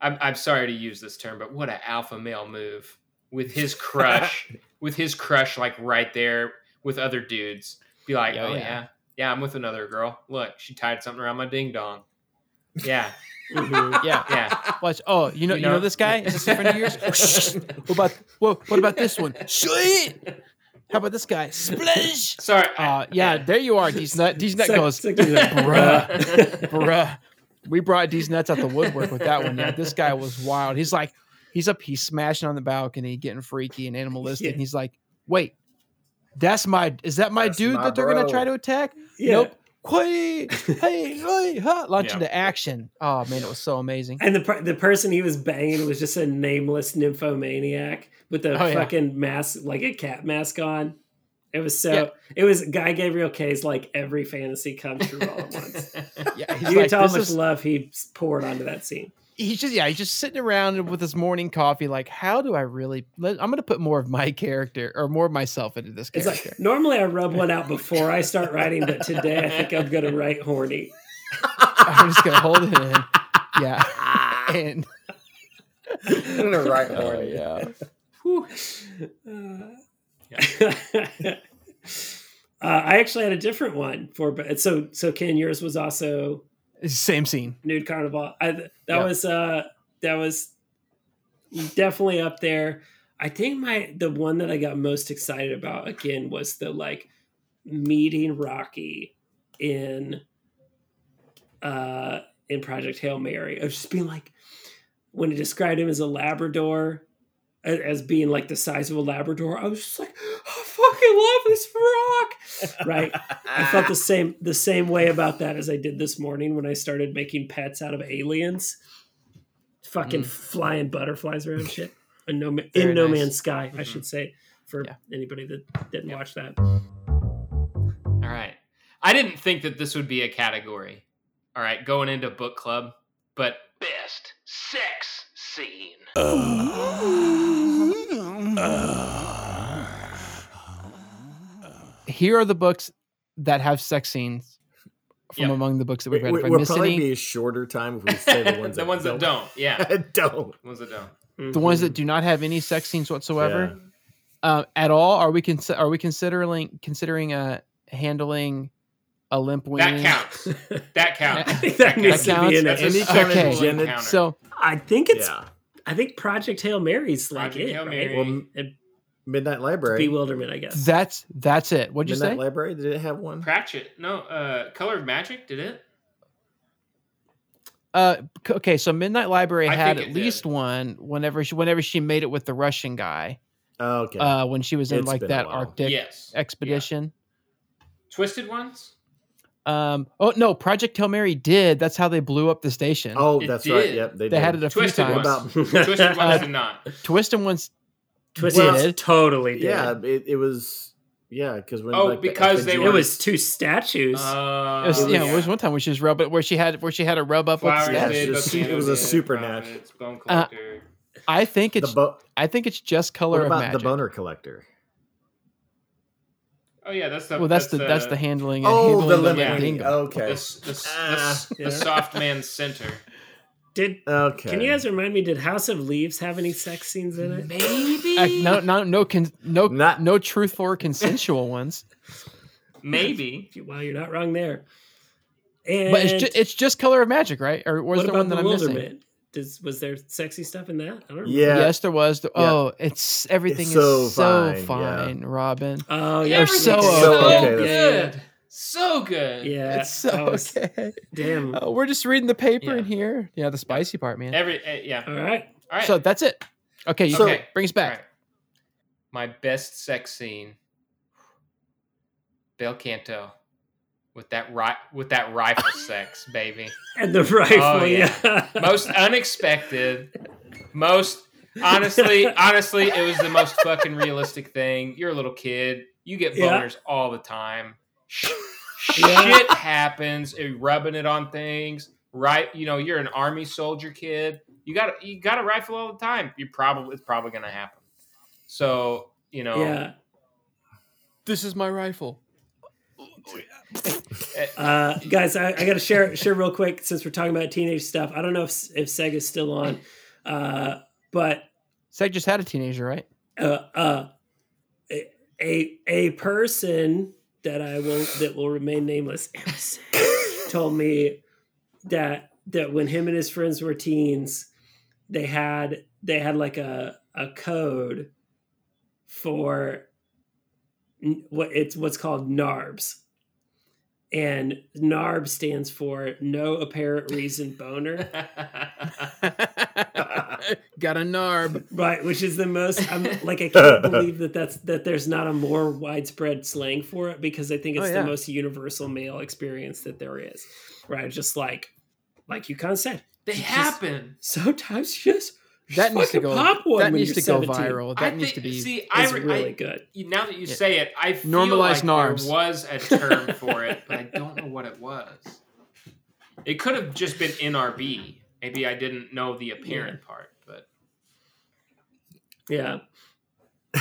I'm I'm sorry to use this term, but what a alpha male move with his crush, with his crush like right there with other dudes. Be like, Oh, oh, yeah. yeah. Yeah, I'm with another girl. Look, she tied something around my ding dong. Yeah, Mhm. yeah. yeah. Watch. Oh, you know, you You know, know? this guy? Is this a friend of yours? what about what, what about this one? Sweet. How about this guy? Splish. Sorry. Uh, yeah, there you are, These Nut. These Nut goes, suck his nut. bruh, bruh. We brought these Nuts out the woodwork with that one. Yeah, this guy was wild. He's like, he's up, he's smashing on the balcony, getting freaky and animalistic. Yeah. And he's like, wait, that's my, is that my That's dude my that they're gonna try to attack? Yeah. Nope. Quiet. Hey, hey, huh. Launch Yeah. into action. Oh man, it was so amazing. And the per- the person he was banging was just a nameless nymphomaniac with a Oh, yeah. fucking mask, like a cat mask on. It was so. Yeah. It was Guy Gavriel Kay's like every fantasy come true all at once. Yeah, you can like, tell how much is- love he poured onto that scene. He's just yeah, he's just sitting around with his morning coffee. Like, how do I really? Let, I'm gonna put more of my character or more of myself into this It's character. like normally I rub one out before I start writing, but today I think I'm gonna write horny. I'm just gonna hold it in. Yeah, and I'm gonna write oh, horny. yeah. Whew. Uh, uh, I actually had a different one for, but so so Ken, yours was also It's the same scene. nude carnival. I that was uh that was definitely up there. I think my the one that I got most excited about again was the like meeting Rocky in uh in Project Hail Mary. Of just being like when it described him as a Labrador as being like the size of a Labrador, I was just like, I fucking love this rock. Right. I felt the same the same way about that as I did this morning when I started making pets out of aliens, fucking Mm. flying butterflies around shit. In no, Ma- Very in no nice. man's sky, I Mhm. should say, for Yeah. anybody that didn't Yeah. watch that. All right. I didn't think that this would be a category. All right, going into book club, but Best sex scene. Here are the books that have sex scenes from Yep. among the books that we've It read. If I will miss probably any, be a shorter time if we say the ones the that ones that don't. Yeah, don't. the ones that don't. the ones Mm-hmm. that do not have any sex scenes whatsoever Yeah. uh, at all, are we cons- are we considering considering uh, handling a limp wing. That counts. That counts. I think that needs to be in That's it. a Any kind of sexual genital- encounter. So I think it's. Yeah. I think Project Hail Mary's like Project it, Hail right? Mary. Well, And Midnight Library. bewilderment, I guess. that's that's it. What'd you say? Midnight say? Library. Did it have one? Pratchett. No, uh, Color of Magic did it? Uh, okay, so Midnight Library I had at it did. least one whenever she whenever she made it with the Russian guy. Oh, okay. Uh, when she was in It's like that. Arctic yes. expedition. Twisted ones? Um, oh no, Project Hail Mary did. That's how they blew up the station. oh, it that's right. Yep, they, they did. had it a few Twisted times. ones. About- Twisted ones did not. Twisted ones. Twisted Did. totally did. yeah, it, it was. Yeah, because when Oh, like, the because they effigy- It was two statues. Uh, It was, yeah, yeah. it was one time where she was rub where she had where she had a rub up with Flowers the Yeah, did, it was a it was a supernatural- Providence, Bone Uh, collector. I think the it's bo- I think it's just color what of about magic. the boner collector? Oh yeah, that's the well, that's, the that's the handling. Oh, handling the of lemon the ring. dingo. Okay, s- the, the, Ah. the Yeah. soft man center. did okay. can you guys remind me? Did House of Leaves have any sex scenes in it? Maybe. Uh, no, no, no, con- no, Not- no truthful or consensual ones. Maybe. Well, you're not wrong there. And But it's just, it's just color of magic, right? Or was what there about one that I'm missing? Bewilderment? Does was there sexy stuff in that? I don't remember. Yeah. Yes, there was. The, Yeah. Oh, it's everything so is so fine, fine, yeah. Robin. Oh They're yeah, Everything's so so, okay. good. So good. Yeah, it's so I was- okay. Damn. Oh, we're just reading the paper Yeah. in here. Yeah, the spicy part, man. Every uh, yeah. All right. All right. So that's it. Okay, you Okay. bring us back. right. My best sex scene. Bel Canto. With that ri- with that rifle sex, baby. And the rifle, Oh, yeah. yeah. Most unexpected. Most honestly, honestly, it was the most fucking realistic thing. You're a little kid. You get Yeah. boners all the time. Yeah. Shit happens. You're rubbing it on things. Right? You know, you're an army soldier kid. You got you got a rifle all the time. You probably it's probably gonna happen. So you know, yeah. This is my rifle. Oh, Uh, guys, I, I got to share share real quick since we're talking about teenage stuff. I don't know if if Sega's still on, uh, but Seg just had a teenager, right? uh, uh, a- a a person that I will that will remain nameless told me that that when him and his friends were teens, they had they had like a a code for what it's what's called NARBs. And NARB stands for no apparent reason boner. Got a narb. Right, which is the most. I'm like, I can't believe that that's that there's not a more widespread slang for it because I think Oh, it's yeah. the most universal male experience that there is. Right, just like, like you kind of said, they Just- happen. sometimes you just That needs to go. pop one That needs to you're go viral. That I needs to be. see. I, It's re- really I good. now that you Yeah. say it, I feel Normalize like NARBs. there was a term for it, but I don't know what it was. It could have just been NRB. Maybe I didn't know the apparent part, but Yeah,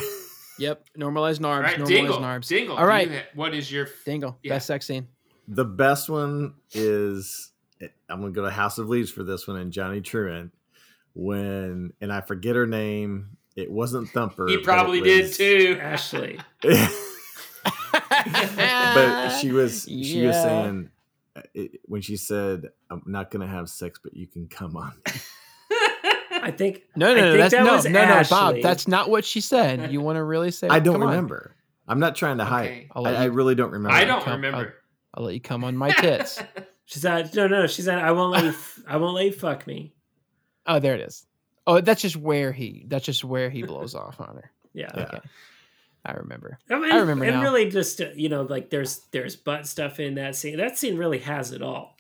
Yep. normalized narbs. all right, normalize Dingle, narbs. Dingle. All do right. you ha- what is your? Dingle. Yeah. Best sex scene. The best one is I'm gonna go to House of Leaves for this one and Johnny Truant when and I forget her name. It wasn't Thumper. He but it probably did was- too. Ashley. but she was she was saying uh, it, when she said, "I'm not gonna have sex, but you can come on." I think No, I no, no, think that's that no, was no, no, Bob. That's not what she said. You want to really say? I don't come on. remember. I'm not trying to hide. Okay. I'll I, let I you- really don't remember. I don't Come- remember. I'll let you come on my tits. she said. No, no, she said I won't let you. f- I won't let you fuck me. Oh, there it is. Oh, that's just where he. That's just where he blows off on her. Yeah. Yeah. Okay, I remember. I, mean, I remember and now. really just uh, you know like there's there's butt stuff in that scene. That scene really has it all.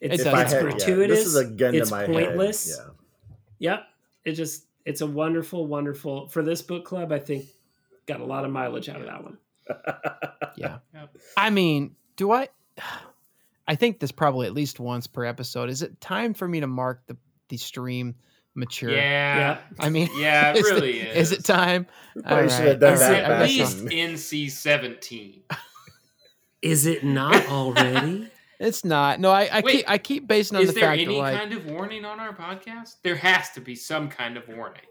It's, It If does. I it's had- yeah, gratuitous. this is a gun it's to my pointless. head. Yep. It just it's a wonderful, wonderful for this book club. I think got a lot of mileage out of that one. Yeah. Yep. I mean, do I? I think this probably at least once per episode. Is it time for me to mark the the stream mature? Yeah. yeah. I mean, Yeah, it is really it, is. Is it time? Probably All should have done It's All that right, at I back guess least NC seventeen. Is it not already? It's not. No, I, I Wait, keep I keep basing on Is the there fact any that like kind of warning on our podcast? There has to be some kind of warning.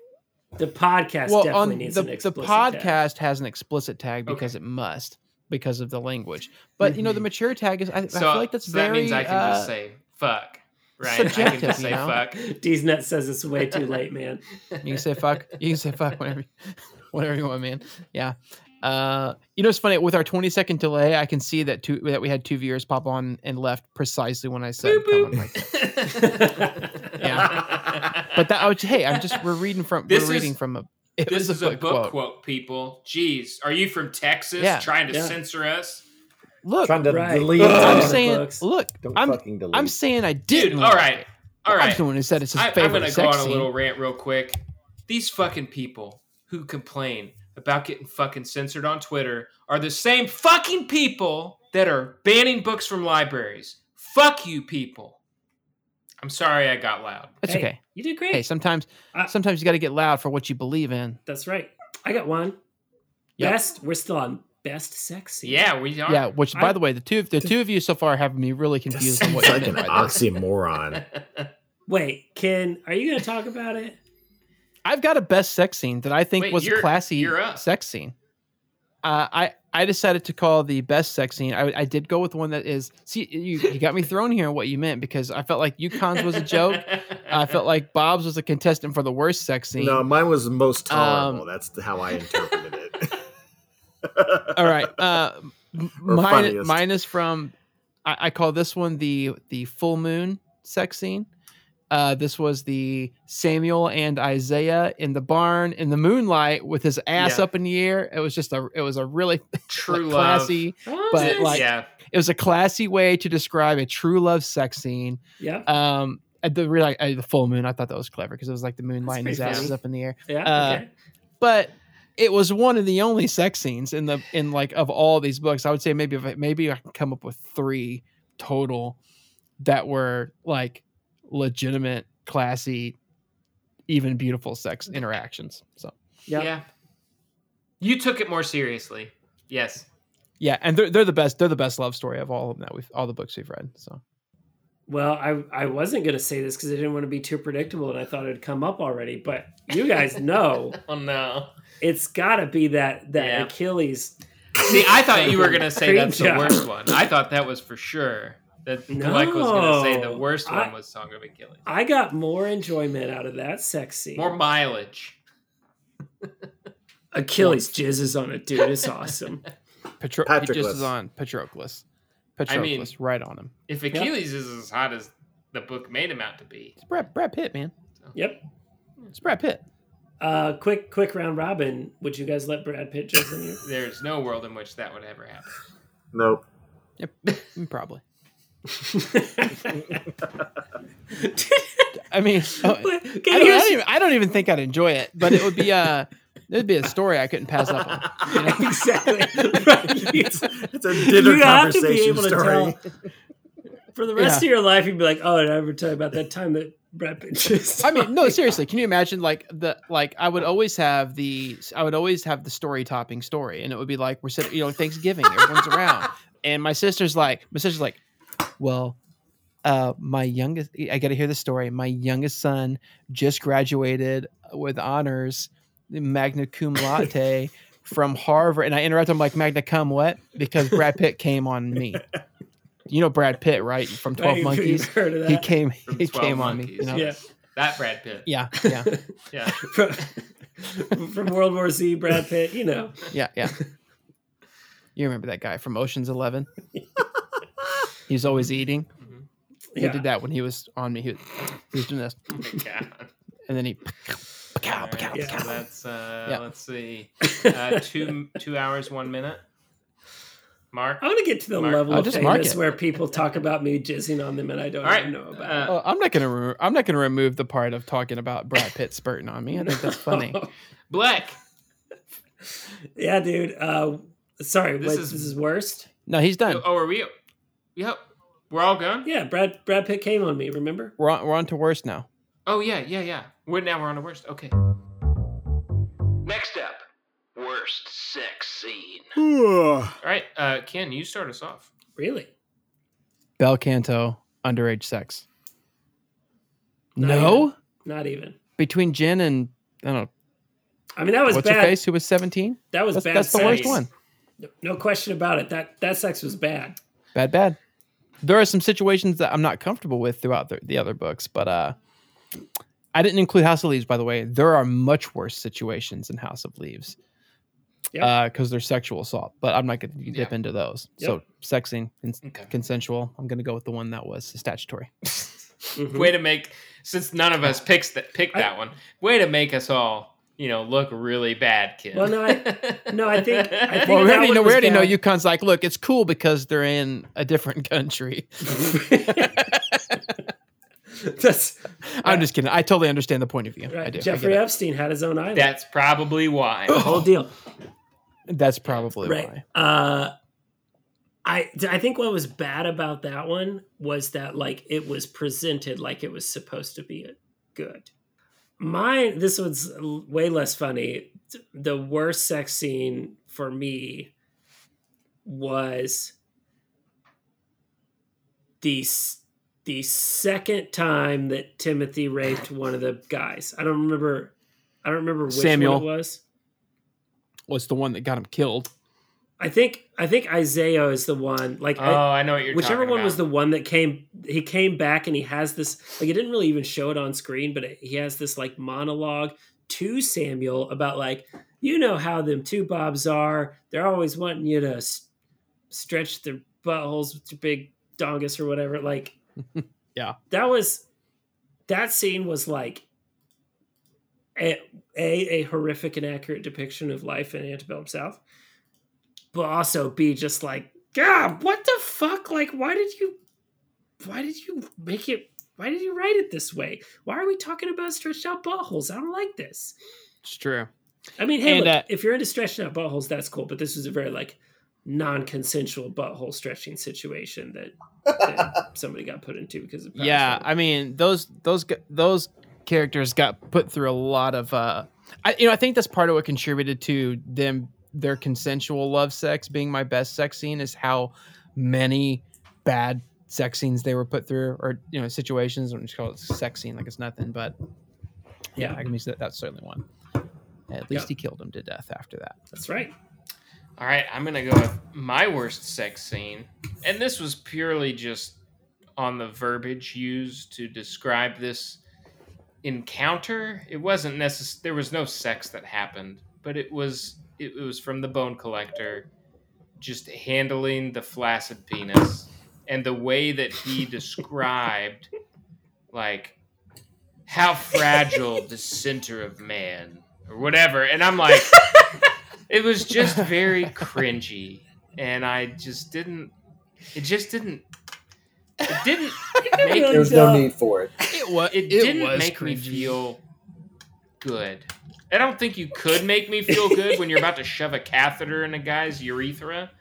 the podcast well definitely on needs the an the explicit podcast tag. has an explicit tag because Okay. it must because of the language. But you know the Mhm. mature tag is I, I feel like that's so very that means I can uh, just say fuck, right? I can subjective, just you say know? fuck. Dnet says it's way too late, man. You can say fuck. You can say fuck whenever, whenever you want, man. Yeah. Uh, you know, it's funny with our 20 second delay. I can see that two that we had two viewers pop on and left precisely when I said. Boop, come on, Mike. Yeah. But that, I was, hey, I'm just we're reading from This we're is- reading from a. It this was is a book quote. people. Jeez, are you from Texas Yeah. trying to Yeah. censor us? Look, Trying to Right. delete. Ugh. I'm saying, books. look, I'm fucking delete. I'm saying I didn't. all like right. it. I'm right. the one who said it's his I, I'm going to go on sex a scene. little rant real quick. These fucking people who complain about getting fucking censored on Twitter are the same fucking people that are banning books from libraries. Fuck you, people. I'm sorry I got loud. It's Hey, okay. You did great. Hey, sometimes I- sometimes you got to get loud for what you believe in. That's right. I got one. Yep. Best. We're still on best sex scene. Yeah, we are. Yeah, which by I- the way, the two the two of you so far have me really confused on It's what like an oxymoron. Wait, Ken, are you going to talk about it? I've got a best sex scene that I think Wait, was a classy you're up. sex scene. Uh, I I decided to call the best sex scene. I, I did go with one that is. See, you, you got me thrown here on what you meant because I felt like Yukon's was a joke. I felt like Bob's was a contestant for the worst sex scene. No, mine was the most tolerable. Um, That's how I interpreted it. All right. Uh, mine, mine is from. I, I call this one the the full moon sex scene. Uh, this was the Samuel and Isaiah in the barn in the moonlight with his ass Yeah. up in the air. It was just a. It was a really True like, classy. Oh, But, nice. like- yeah, It was a classy way to describe a true love sex scene. yeah, Um, at the really uh, the full moon, I thought that was clever because it was like the moonlight and his pretty ass funny. is up in the air. yeah. uh, okay. but it was one of the only sex scenes in the in like of all these books. I would say maybe if I, maybe I can come up with three total that were like legitimate, classy, even beautiful sex interactions. So Yeah. yeah. You took it more seriously. Yes. yeah, and they're they're the best. They're the best love story of all of them that we've all the books we've read. So Well, I I wasn't going to say this because I didn't want to be too predictable, and I thought it'd come up already. But you guys know Oh no. it's got to be that that Yeah. Achilles. See, I thought you were gonna say Cream that's the worst one. I thought that was for sure. That Kalek was gonna say the No. worst one was Song of Achilles. I got more enjoyment out of that sex scene. More mileage. Achilles jizzes on it, dude. It's awesome. Patro- he just Patroclus. is on Patroclus. Patroclus, I mean- right on him. If Achilles is as hot as the book made him out to be, It's Brad Brad Pitt, man. Yep. It's Brad Pitt. Uh, quick, quick round robin. Would you guys let Brad Pitt jizz on you? there's no world in which that would ever happen. nope. Yep, probably. I mean, oh, I, don't, I, don't even, I don't even think I'd enjoy it, but it would be a it'd be a story I couldn't pass up on. you know? exactly. Right. It's, it's a dinner You have to be conversation able to story. tell. For the rest of your life, you'd be like, "Oh, did I ever tell you about that time that Brad Pitt jizzed?" I mean, no, seriously. Can you imagine like the like I would always have the I would always have the story topping story, and it would be like we're sitting, you know, Thanksgiving, everyone's around, and my sister's like, my sister's like, well, uh, my youngest, I got to hear the story. My youngest son just graduated with honors, magna cum laude from Harvard, and I interrupt him like magna cum what? Because Brad Pitt came on me. You know Brad Pitt, right? From Twelve Monkeys. heard of He came. From He 12 came on me. You know? Yeah. That Brad Pitt. Yeah. Yeah. Yeah. from, from World War Z, Brad Pitt. You know, Yeah, yeah. You remember that guy from Ocean's Eleven? He's always eating. Mm-hmm. He yeah. did that when he was on me. He was, he was doing this, Oh my God. and then he. All right, Pow, Yeah. so that's uh, Yeah. let's see, uh, two two hours one minute. Mark. I want to get to the Mark- level I'll of just mark famous where people talk about me jizzing on them and I don't All right, even know about uh, it. Oh, I'm not gonna. Re- I'm not gonna remove the part of talking about Brad Pitt spurting on me. I think that's funny. Black. yeah, dude. Uh, sorry, This what, is- this is worst. No, he's done. Oh, are we? Yep. We're all gone. Yeah, Brad Brad Pitt came on me. Remember? We're on. We're on to worst now. Oh yeah, yeah, yeah. We're now we're on the worst. Okay. Next up, worst sex scene. All right, uh, Ken, you start us off. Really? Bel Canto underage sex. Not no, even. Not even. between Gen and I don't know I mean, that was what's her bad. face, who was 17. That was That's, bad. that's the worst one. No- No question about it. That that sex was bad. Bad, bad. There are some situations that I'm not comfortable with throughout the, the other books, but uh, I didn't include House of Leaves, by the way. There are much worse situations in House of Leaves. Yep. because they're sexual assault. But I'm not going to dip Yeah. into those. Yep. So sexing and Okay. consensual. I'm going to go with the one that was statutory. Mhm. Way to make since none of us picks that picked I- that one. Way to make us all you know look really bad, kid. Well, no, I- no, I think- I think well, we already know. We was already know. UConn's like, look, it's cool because they're in a different country. That's I'm just kidding. I totally understand the point of view. I do. Jeffrey get it. Epstein had his own island. That's probably why. the whole deal. That's probably right. why. Uh, I I think what was bad about that one was that like it was presented like it was supposed to be good. Mine, this one's l- way less funny. The worst sex scene for me was the s- the second time that Timothy raped one of the guys. I don't remember. I don't remember which Samuel. one it was. Was the one that got him killed? I think I think Isaiah is the one. Like Oh, I, I know what you're whichever talking one about. was the one that came. He came back and he has this. Like it didn't really even show it on screen, but it, he has this like monologue to Samuel about like you know how them two bobs are. They're always wanting you to s- stretch their buttholes with your big dongus or whatever. Like Yeah. that was that scene was like a, a a horrific and accurate depiction of life in antebellum South, but also be just like, God, what the fuck? Like, why did you, why did you make it? Why did you write it this way? Why are we talking about stretched out buttholes? I don't like this. It's true. I mean, hey, And, look, uh, if you're into stretching out buttholes, that's cool. But this was a very like non-consensual butthole stretching situation that, that somebody got put into because of Yeah, struggle. I mean those those those characters got put through a lot of. uh I, you know, I think that's part of what contributed to them their consensual love sex being my best sex scene is how many bad sex scenes they were put through, or you know, situations. I'm just call it sex scene like it's nothing, but yeah, I mean that, that's certainly one. At least Yeah. he killed him to death after that. that's right. All right, I'm gonna go with my worst sex scene, and this was purely just on the verbiage used to describe this encounter. It wasn't necessary. There was no sex that happened, but it was it, it was from the Bone Collector, just handling the flaccid penis and the way that he described, like how fragile the center of man or whatever, and I'm like. It was just very cringy, and I just didn't. It just didn't. It didn't make. There was no don't. need for it. It was. It didn't make me feel good. I don't think you could make me feel good when you're about to shove a catheter in a guy's urethra,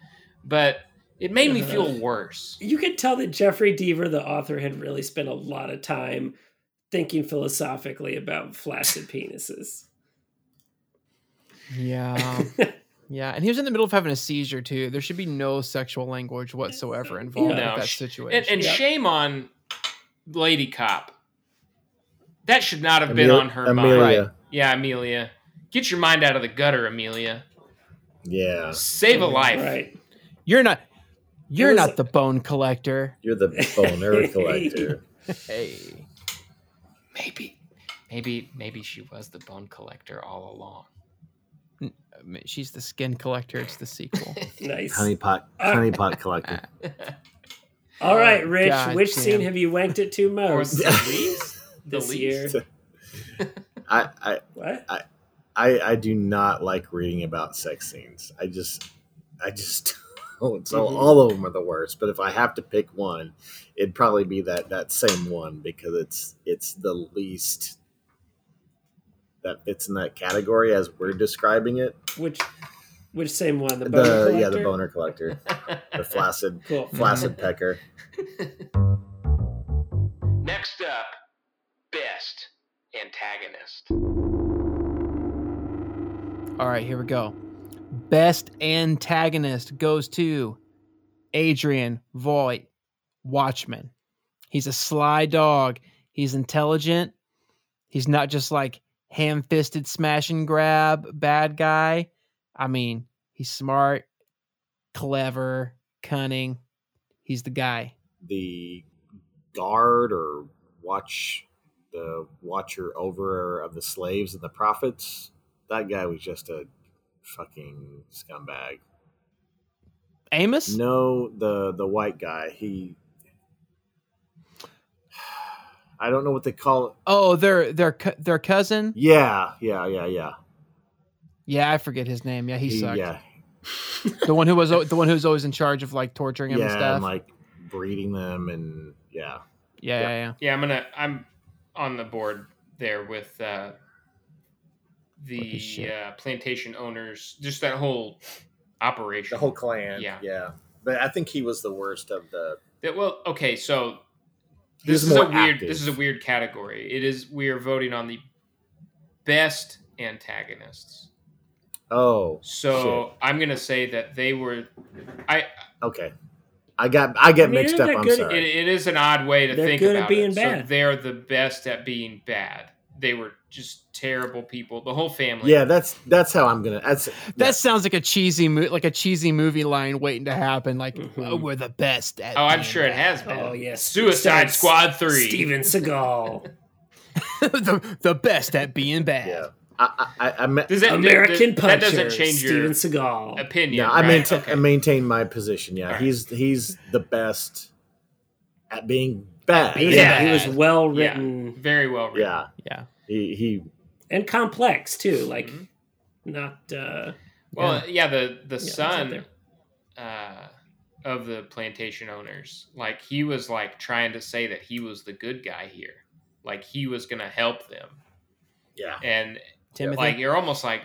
but it made me feel worse. You could tell that Jeffery Deaver, the author, had really spent a lot of time thinking philosophically about flaccid penises. Yeah. Yeah, and he was in the middle of having a seizure too. There should be no sexual language whatsoever involved No, with that situation. And, and Yeah. shame on Lady Cop. That should not have been on her mind. Amelia. Yeah, Amelia. Get your mind out of the gutter, Amelia. Yeah, Save a life. Right. you're not. You're not the bone collector. you're the boner collector. Hey. Maybe, maybe, maybe she was the bone collector all along. I mean, She's the skin collector. It's the sequel. Nice. Honeypot, honeypot collector. All right, Rich, God which damn. scene have you wanked it to most the least. The this least. year? I, I, What? I, I do not like reading about sex scenes. I just, I just don't. So Mhm. all of them are the worst. But if I have to pick one, it'd probably be that that same one because it's it's the least that fits in that category as we're describing it. Which which same one? The The, boner yeah, the collector? boner collector, the flaccid Cool. flaccid pecker. Next up, best antagonist. All right, here we go. Best antagonist goes to Adrian Voigt, Watchman. He's a sly dog. He's intelligent. He's not just like ham fisted smash and grab bad guy. I mean, he's smart, clever, cunning. He's the guy. the guard or watch the watcher over of the slaves and the prophets that guy was just a fucking scumbag. Amos? No, the the white guy. He. I don't know what they call it. Oh, their their their cousin. Yeah, yeah, yeah, yeah. Yeah, I forget his name. Yeah, he, sucked. Yeah, The one who was the one who was always in charge of like torturing him yeah, and stuff. and like breeding them, and yeah, yeah, yeah, yeah. Yeah, I'm gonna. I'm on the board there with uh, the uh, plantation owners. Just that whole operation. the whole clan. Yeah. yeah. But I think he was the worst of the. That- well, okay, so He this was is a weird. active. This is a weird category. It is. We are voting on the best antagonists. Oh, So I'm gonna say that they were. I. okay. I got I get I mean, mixed up. I'm good- It, sorry. it is an odd way to They're think good at about being it. So bad. they're the best at being bad. They were just terrible people. The whole family. yeah, that's that's how I'm gonna. That's That sounds like a cheesy mo- like a cheesy movie line waiting to happen. Like Mhm. oh, we're the best. At Oh, I'm sure it has been. Oh yes, Suicide Squad three. Steven Seagal, the the best at being bad. yeah. I I, I, me- Does that, American that, Puncher, that doesn't change Steven your Seagal. opinion. no, I right? maintain Okay. I maintain my position. Yeah, All right. he's he's the best at being bad. being yeah, bad. he was well Yeah. written Very well written. yeah. Yeah. He he and complex too. Like Mhm. not. uh Well, yeah, the the it's son uh, of the plantation owners, like he was like trying to say that he was the good guy here, like he was gonna help them, yeah and Timothy. like you're almost like,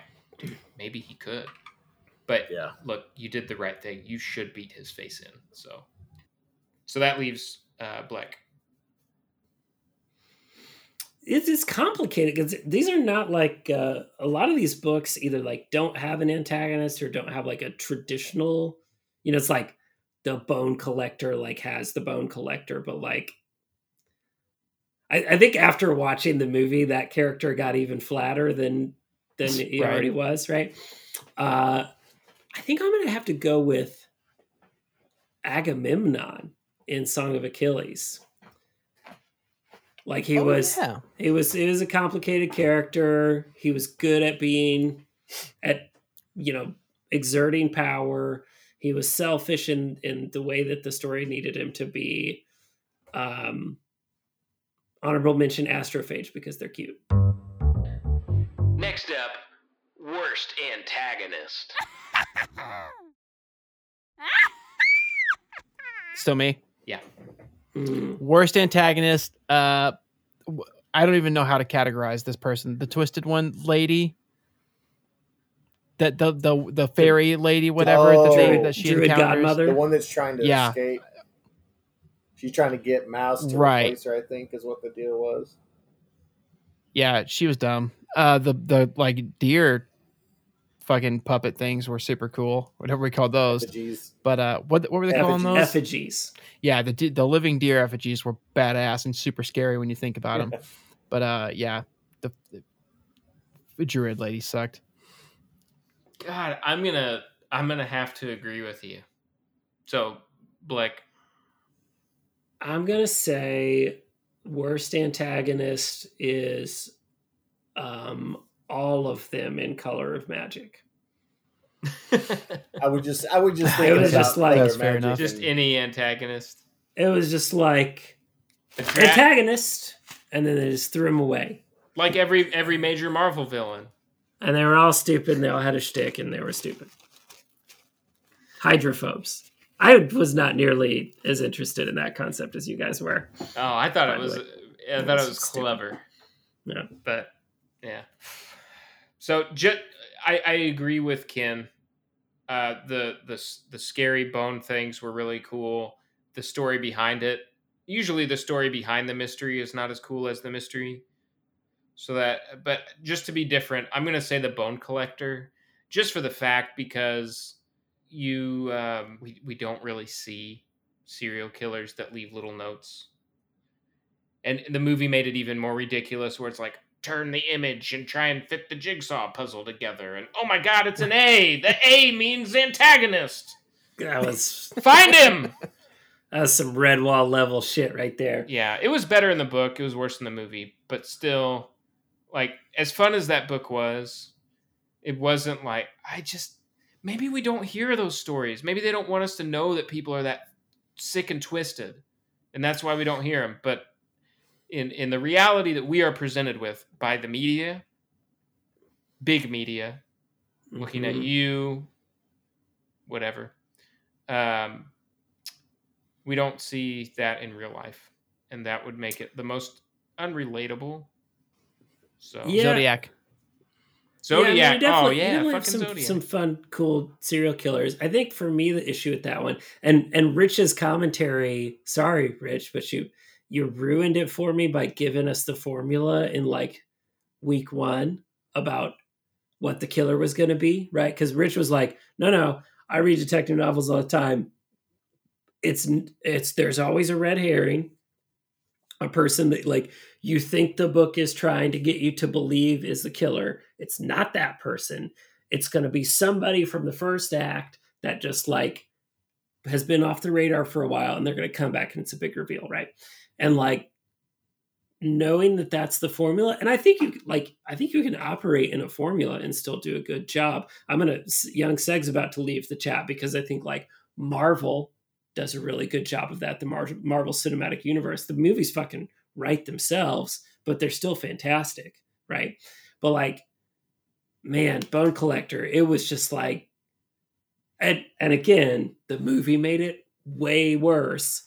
maybe he could, but yeah. look, you did the right thing. You should beat his face in. So, so that leaves uh, Black. It's, it's complicated because these are not like uh, a lot of these books either like don't have an antagonist or don't have like a traditional you know it's like the bone collector like has the bone collector but like I, I think after watching the movie that character got even flatter than than he Right. already was right uh i think i'm gonna have to go with agamemnon in song of achilles like he Oh, was yeah. he was he was a complicated character. He was good at being at you know exerting power. He was selfish in in the way that the story needed him to be. Um honorable mention astrophage because they're cute. Next up, worst antagonist. Still me. Yeah, Mm. Worst antagonist. Uh, w- I don't even know how to categorize this person. The twisted one lady. That the the the fairy lady, whatever that, they, Oh. that she Druid encounters. godmother. The one that's trying to Yeah. escape. She's trying to get Mouse to Right. replace her. I think is what the deal was. Yeah, she was dumb. Uh, the the like deer, fucking puppet things were super cool. Whatever we called those. Effigies. But uh, what what were they calling those? Effigies. yeah, the the living deer effigies were badass and super scary when you think about them. but uh, yeah, the, the druid lady sucked. God, I'm gonna I'm gonna have to agree with you. So, Black, I'm gonna say worst antagonist is um all of them in Color of Magic. I would just I would just think It think was just like- fair Magic enough. just any antagonist. It was just like A antagonist, and then they just threw him away. like every every major Marvel villain. And they were all stupid, and they all had a shtick, and they were stupid. Hydrophobes. I was not nearly as interested in that concept as you guys were. Oh, I thought it was way. I thought it It's was stupid. clever. Yeah. But yeah. So ju- I I agree with Ken. Uh, the the the scary bone things were really cool. The story behind it. Usually, the story behind the mystery is not as cool as the mystery. So that, but just to be different, I'm gonna say the bone collector, just for the fact because you um, we we don't really see serial killers that leave little notes and the movie made it even more ridiculous where it's like turn the image and try and fit the jigsaw puzzle together. And oh my god it's an a. The a means antagonist. That was find him. That was some red wall level shit right there. yeah it was better in the book. It was worse in the movie. But still like as fun as that book was It wasn't like I just maybe we don't hear those stories. Maybe they don't want us to know that people are that sick and twisted, and that's why we don't hear them. But in in the reality that we are presented with by the media, big media, looking at Mhm. you, whatever. Um, we don't see that in real life, and that would make it the most unrelatable. So Yeah. Zodiac. Zodiac. Yeah, I mean, oh definitely- yeah, definitely fucking some, Zodiac. Some fun, cool serial killers. I think for me, the issue with that one, and and Rich's commentary. Sorry, Rich, but you you ruined it for me by giving us the formula in like week one about what the killer was going to be, right? Because Rich was like, "No, no, I read detective novels all the time. It's it's there's always a red herring." a person that like you think the book is trying to get you to believe is the killer it's not that person it's going to be somebody from the first act that just like has been off the radar for a while and they're going to come back and it's a big reveal right and like knowing that that's the formula and i think you like i think you can operate in a formula and still do a good job. I'm gonna young seg's about to leave the chat because i think like marvel does a really good job of that the Mar- marvel cinematic universe. The movies fucking write themselves but they're still fantastic right? But like man bone collector it was just like and and again the movie made it way worse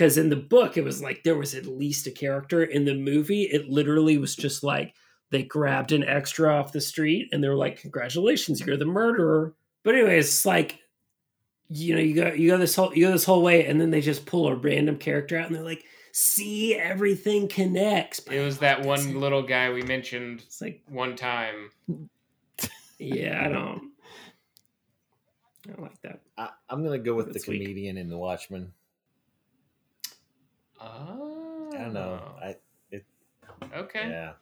because in the book it was like there was at least a character in the movie it literally was just like they grabbed an extra off the street and they were like congratulations you're the murderer but anyway it's like you know you go you go this whole you go this whole way and then they just pull a random character out and they're like see everything connects it was that one Doesn't- little guy we mentioned it's like one time. yeah i don't i don't like that I, I'm gonna go with That's the weak. comedian in The Watchmen. Oh, I don't know. I it. okay. yeah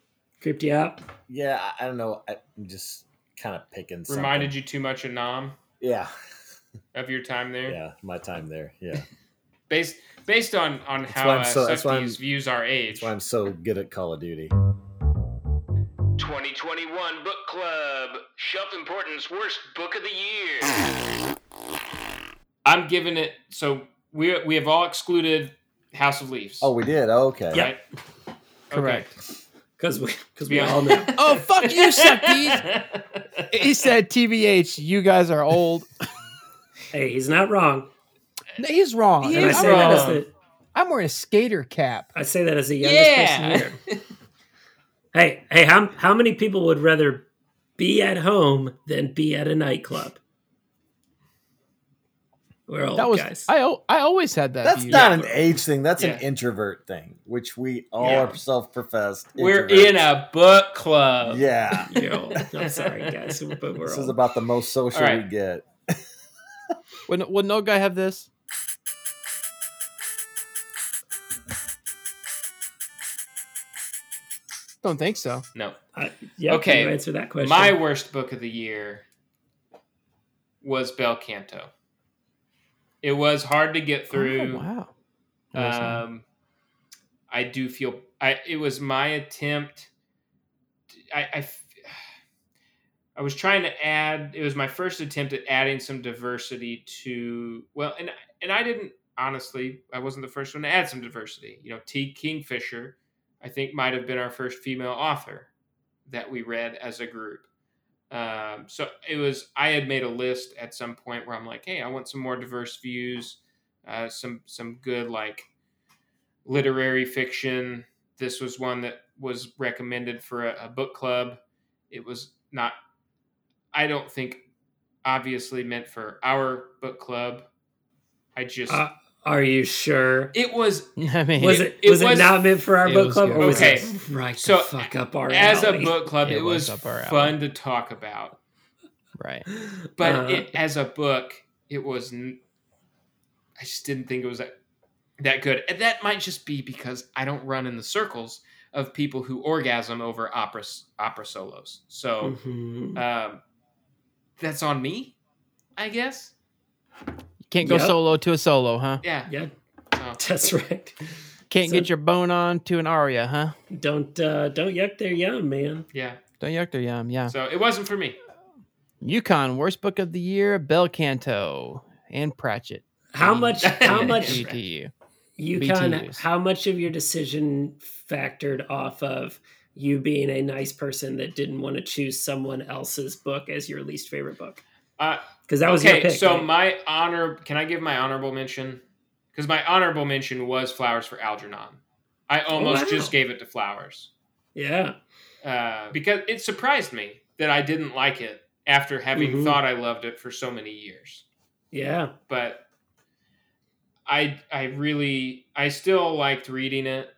creeped you out yeah. I, I don't know. I, I'm just kind of picking. Something. Reminded you too much of Nam Yeah, of your time there. yeah. My time there. Yeah. Based based on on That's how why I'm uh, so- that's why Sufties views our age. That's why I'm so good at Call of Duty. 2021 Book Club. Shelf Importance Worst Book of the Year. I'm giving it. So we we have all excluded House of Leaves. Oh, we did. Oh, okay. Yeah. right? Correct. because we because we Yeah. all know Oh, fuck you, Suckies. He said, TBH, you guys are old. hey he's not wrong No, He's wrong. He I is I'm, that as wrong. the I'm wearing a skater cap. I say that as the youngest Yeah. person here. hey, hey, how how many people would rather be at home than be at a nightclub? We're old That was guys. I. I always had that. That's view. not an age thing. That's Yeah. an introvert thing, which we all Yeah. are self-professed. We're in a book club. Yeah. You're. I'm sorry, guys, but we're This old. is about the most social All right. we get. Would, would no guy have this? Don't think so. No. I, yeah, Okay, okay. Answer that question. My worst book of the year was Bel Canto. It was hard to get through. Oh, wow. Um, I do feel I. It was my attempt. I, I, I was trying to add. It was my first attempt at adding some diversity to. Well, and and I didn't honestly. I wasn't the first one to add some diversity. You know, T. Kingfisher, I think might have been our first female author that we read as a group. Um, so it was. I had made a list at some point where I'm like, hey, I want some more diverse views uh, some some good like literary fiction. This was one that was recommended for a, a book club. It was not. I don't think obviously meant for our book club. I just Uh, are you sure? it was I mean, Was it, it was, was- it not meant for our book club, good. or was Okay, it right so the fuck up our as a book club. It It, was was, up alley. fun to talk about, right? but Uh, it, as a book, it was. I just didn't think it was that that good, and that might just be because I don't run in the circles of people who orgasm over opera opera solos. So mhm. um, that's on me, I guess. You can't go Yep. solo to a solo, huh? Yeah. yeah, So, that's right. Can't So- get your bone on to an aria, huh? Don't uh, don't yuck their yum, man. yeah. Don't yuck their yum. Yeah. So it wasn't for me. Yukon worst book of the year, Bel Canto and Pratchett. How much? How much? GTU. Yukon. BTUs. How much of your decision factored off of you being a nice person that didn't want to choose someone else's book as your least favorite book? Uh, Because that was okay, your pick. so right? my honor. Can I give my honorable mention? Because my honorable mention was Flowers for Algernon. I almost wow. just gave it to Flowers yeah. uh, because it surprised me that I didn't like it after having Mhm. thought I loved it for so many years. Yeah. But I I really I still liked reading it.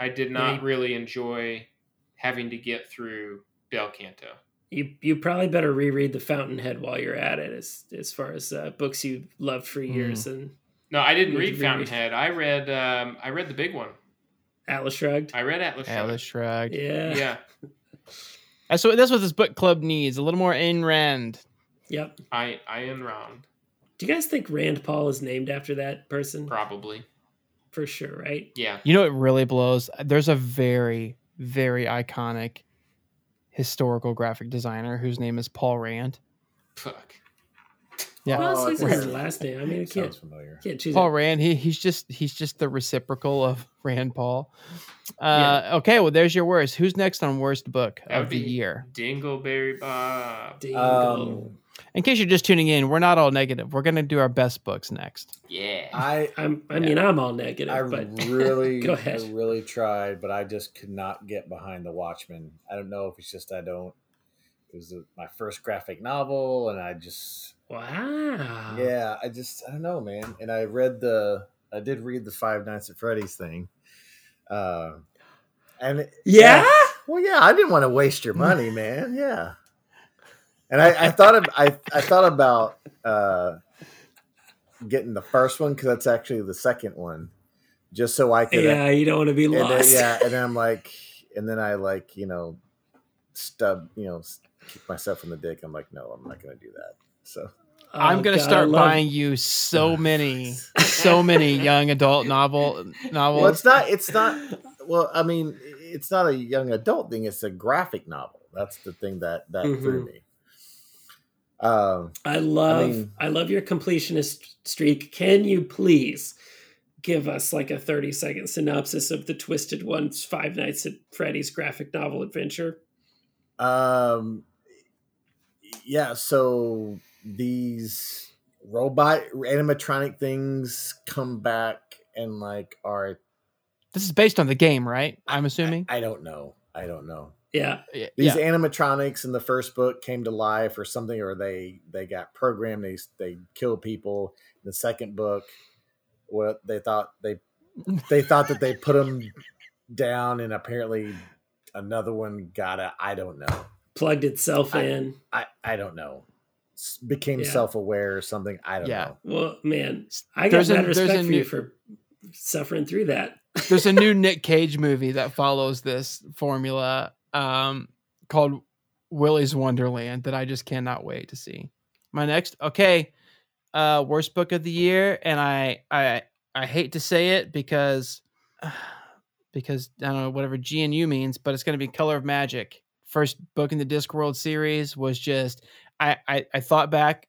I did not really enjoy having to get through Bel Canto. You you probably better reread The Fountainhead while you're at it, as as far as uh, books you loved for years and No, I didn't read need to reread. Fountainhead. I read um, I read the big one. Atlas Shrugged. I read Atlas. Shrugged. Atlas Shrugged. Yeah. Yeah, That's what that's what this book club needs. A little more Ayn Rand. Yep. I I am round Do you guys think Rand Paul is named after that person? probably. For sure, right? Yeah, You know what really blows? There's a very, very iconic historical graphic designer whose name is Paul Rand. fuck. Yeah. Well, Oh, it's his last name. I mean, it can't, Sounds familiar. can't choose Paul it. Rand, he, he's just he's just the reciprocal of Rand Paul. Uh, Okay, well, there's your worst. Who's next on worst book That would of the year? Dingleberry Bob. Dingle. Um, In case you're just tuning in, we're not all negative. We're gonna do our best books next. Yeah. I I'm, I mean, I'm all negative, I but really, Go ahead. I really tried, but I just could not get behind the Watchmen. I don't know if it's just I don't. It was my first graphic novel, and I just, wow. yeah, I just, I don't know, man. And I read the, I did read the Five Nights at Freddy's thing, uh, and it- Yeah? well, yeah, I didn't want to waste your money, man. Yeah, and I, I thought, of, I, I thought about uh, getting the first one because that's actually the second one, just so I could. Yeah, you don't want to be and then, lost. yeah, and then I'm like, and then I like, you know, stub, you know, s- kick myself in the dick. I'm like, no, I'm not going to do that. So Oh, I'm gonna God, start love- buying you so many, so many young adult novel novels. well, it's not, it's not. Well, I mean, it's not a young adult thing. It's a graphic novel. That's the thing that that threw me. Um, I love I, mean- love your completionist streak. Can you please give us like a 30 second synopsis of the Twisted Ones Five Nights at Freddy's graphic novel adventure? um, yeah. So these robot animatronic things come back and like are. this is based on the game, right? I'm assuming. I, I don't know. I don't know. Yeah. Yeah. these yeah. animatronics in the first book came to life or something or they they got programmed they they kill people in the second book what they thought they they thought that they put them down and apparently another one got it i don't know Plugged itself I- in. i i don't know became Yeah. self-aware or something i don't Yeah. know Well, man, I got There's a- mad there's a respect for new- you for suffering through that. There's a new Nick Cage movie that follows this formula um, called Willy's Wonderland that I just cannot wait to see. My next, okay, uh, worst book of the year, and I I I hate to say it because because I don't know whatever GNU means, but it's going to be Color of Magic. First book in the Discworld series was just I, I I thought back.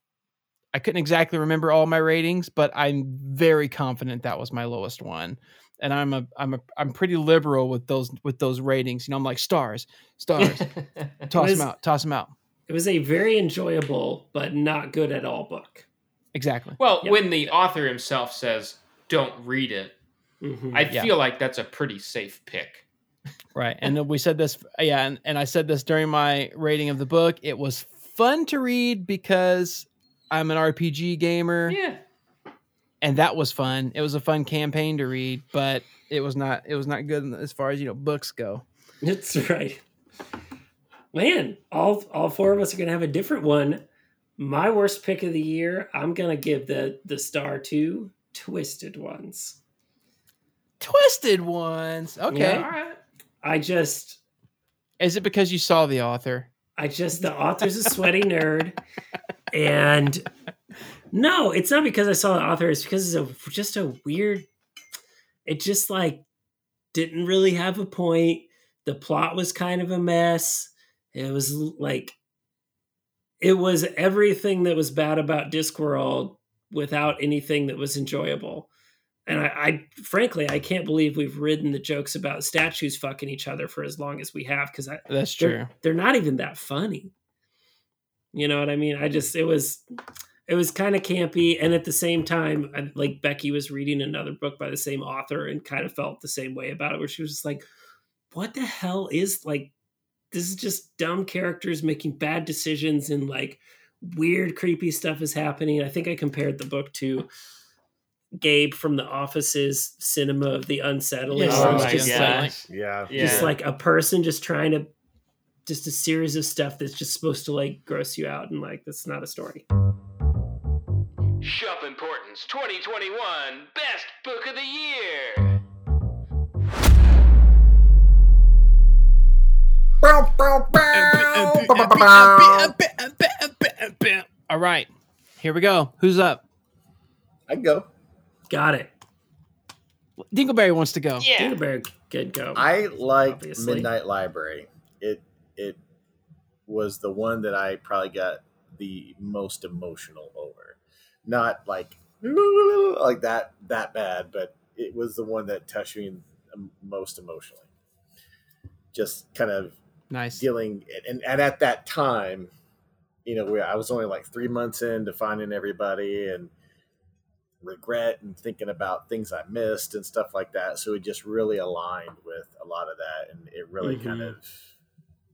I couldn't exactly remember all my ratings, but I'm very confident that was my lowest one and I'm a I'm a I'm pretty liberal with those with those ratings. You know, I'm like stars, stars, toss Was- them out, toss them out. It was a very enjoyable but not good at all book. Exactly. well, Yep. when the author himself says, "Don't read it," Mhm. I Yeah. feel like that's a pretty safe pick. Right. And we said this, yeah, and, and I said this during my rating of the book. It was fun to read because I'm an RPG gamer, Yeah. And that was fun. It was a fun campaign to read, but it was not it was not good as far as you know books go. That's right. Man, all all four of us are gonna have a different one. My worst pick of the year, I'm gonna give the the star to Twisted Ones. Twisted ones. Okay. Yeah. All right. I just Is it because you saw the author? I just the author's a sweaty nerd. And no, it's not because I saw the author, it's because it's a, just a weird it just like didn't really have a point. The plot was kind of a mess. It was like it was everything that was bad about Discworld without anything that was enjoyable. And I, I frankly, I can't believe we've ridden the jokes about statues fucking each other for as long as we have because That's they're, true. they're not even that funny. You know what I mean? I just it was it was kind of campy, and at the same time, I, like Becky was reading another book by the same author and kind of felt the same way about it, where she was just like, "What the hell is like? This is just dumb characters making bad decisions and like weird, creepy stuff is happening." I think I compared the book to Gabe from The Office's Cinema of the Unsettling. Yes, Oh my just like gosh. Yeah. Yeah. just like a person just trying to just a series of stuff that's just supposed to like gross you out and like that's not a story Shelf Importance 2021 Best Book of the Year. All right, here we go. Who's up? I go. got it Dingleberry wants to go. Yeah. Dingleberry good go I like Obviously. Midnight Library. It it was the one that I probably got the most emotional over. Not like like that that bad, but it was the one that touched me most emotionally. Just kind of Nice. dealing and, and at that time, you know, where I was only like three months into finding everybody and regret and thinking about things I missed and stuff like that. So it just really aligned with a lot of that and it really kind Mhm. of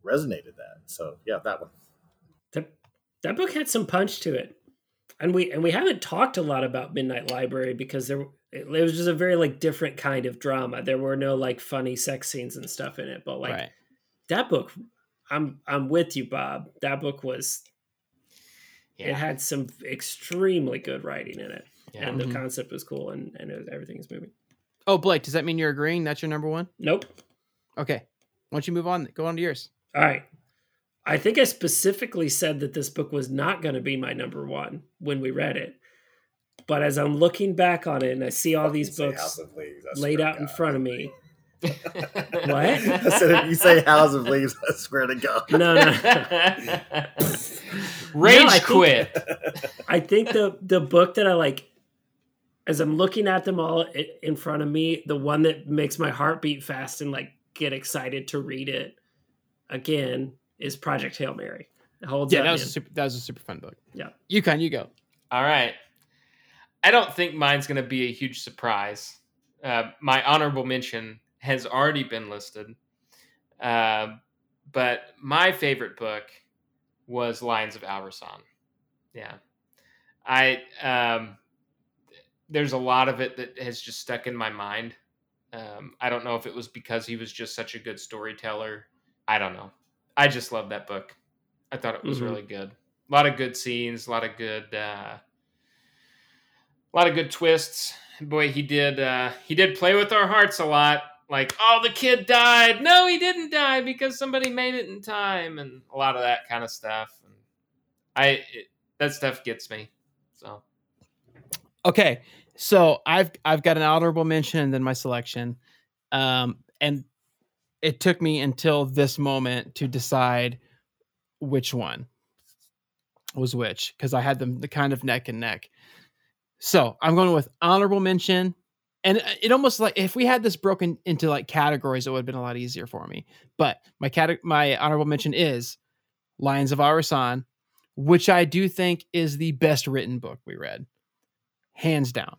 resonated that. So yeah, that one. that, that book had some punch to it and we and we haven't talked a lot about midnight library because there it, it was just a very like different kind of drama there were no like funny sex scenes and stuff in it but like right. that book i'm i'm with you bob that book was it had some extremely good writing in it Yeah. and the Mhm. concept was cool and and it was, everything is moving Oh, Blake, does that mean you're agreeing? That's your number one? nope Okay. Why don't you move on? Go on to yours. all right i think i specifically said that this book was not going to be my number one when we read it but as i'm looking back on it and i see all these books House of Leaves, I laid out to in front of me what? I said if you say House of Leaves, I swear to God. no no Rage No, I think- quit. I think the the book that I like, as I'm looking at them all in front of me, the one that makes my heart beat fast and like get excited to read it again is Project Hail Mary. It holds Yeah, up, that was a super that was a super fun book. Yeah. Yukon, you go. All right. I don't think mine's going to be a huge surprise. Uh, my honorable mention has already been listed. Uh, but my favorite book was Lions of Al-Rassan. Yeah. I um, there's a lot of it that has just stuck in my mind. Um, I don't know if it was because he was just such a good storyteller. I don't know. I just love that book. I thought it was Mhm. really good. A lot of good scenes, a lot of good uh, a lot of good twists. Boy, he did uh, he did play with our hearts a lot. Like, oh, the kid died. No, he didn't die because somebody made it in time, and a lot of that kind of stuff. And I it, that stuff gets me. So Okay, so I've I've got an honorable mention and then my selection, um, and it took me until this moment to decide which one was which because I had them the kind of neck and neck. So I'm going with honorable mention, and uh, it almost like if we had this broken into like categories, it would have been a lot easier for me. But my cat my honorable mention is Lions of Al-Rassan, which I do think is the best written book we read hands down.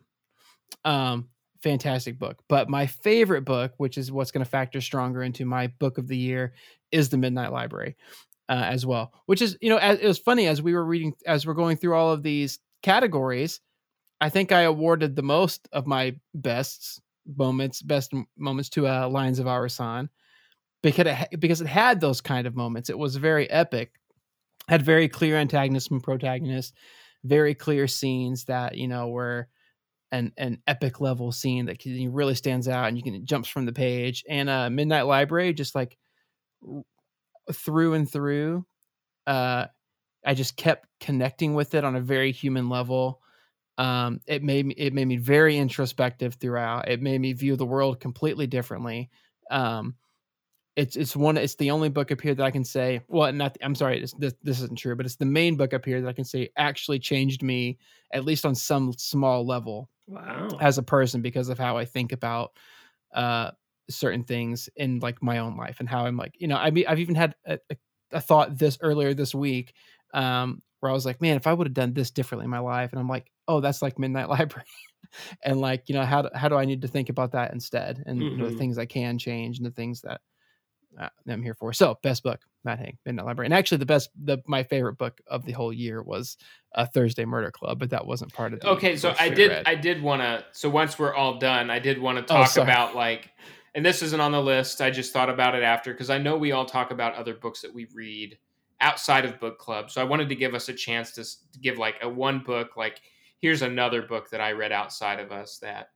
Um, fantastic book. But my favorite book, which is what's going to factor stronger into my book of the year, is The Midnight Library uh, as well. Which is, you know, as, it was funny as we were reading, as we're going through all of these categories. I think I awarded the most of my bests moments, best moments to uh, Lions of Al-Rassan because it, because it had those kind of moments. It was very epic, had very clear antagonists and protagonists very clear scenes that you know were an an epic level scene that can, really stands out and you can jumps from the page. And uh midnight library just like through and through uh i just kept connecting with it on a very human level. Um it made me it made me very introspective throughout. It made me view the world completely differently. Um it's it's one it's the only book up here that I can say well not I'm sorry this this isn't true but it's the main book up here that I can say actually changed me at least on some small level Wow. as a person because of how I think about uh certain things in like my own life and how I'm like you know I mean I've even had a, a, thought this earlier this week um where I was like man if I would have done this differently in my life and I'm like oh that's like midnight library and like you know how do, how do I need to think about that instead and you know, the Mhm. things I can change and the things that uh, I'm here for. So best book, Matt Haig, Midnight Library, and actually the best, the my favorite book of the whole year was a Thursday Murder Club, but that wasn't part of the Okay, so I did. read. I did want to. So once we're all done, I did want to Oh, talk sorry. about like, and this isn't on the list. I just thought about it after because I know we all talk about other books that we read outside of book club. So I wanted to give us a chance to, to give like a one book. Like, here's another book that I read outside of us that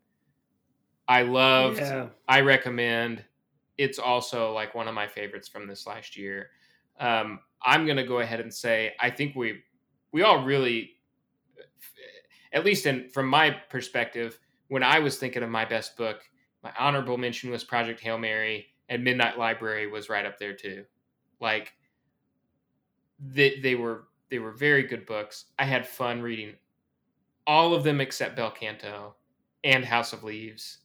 I loved. Yeah. I recommend. It's also like one of my favorites from this last year. Um, I'm gonna go ahead and say I think we we all really, at least in from my perspective, when I was thinking of my best book, my honorable mention was Project Hail Mary, and Midnight Library was right up there too. Like they they were they were very good books. I had fun reading all of them except Bel Canto and House of Leaves.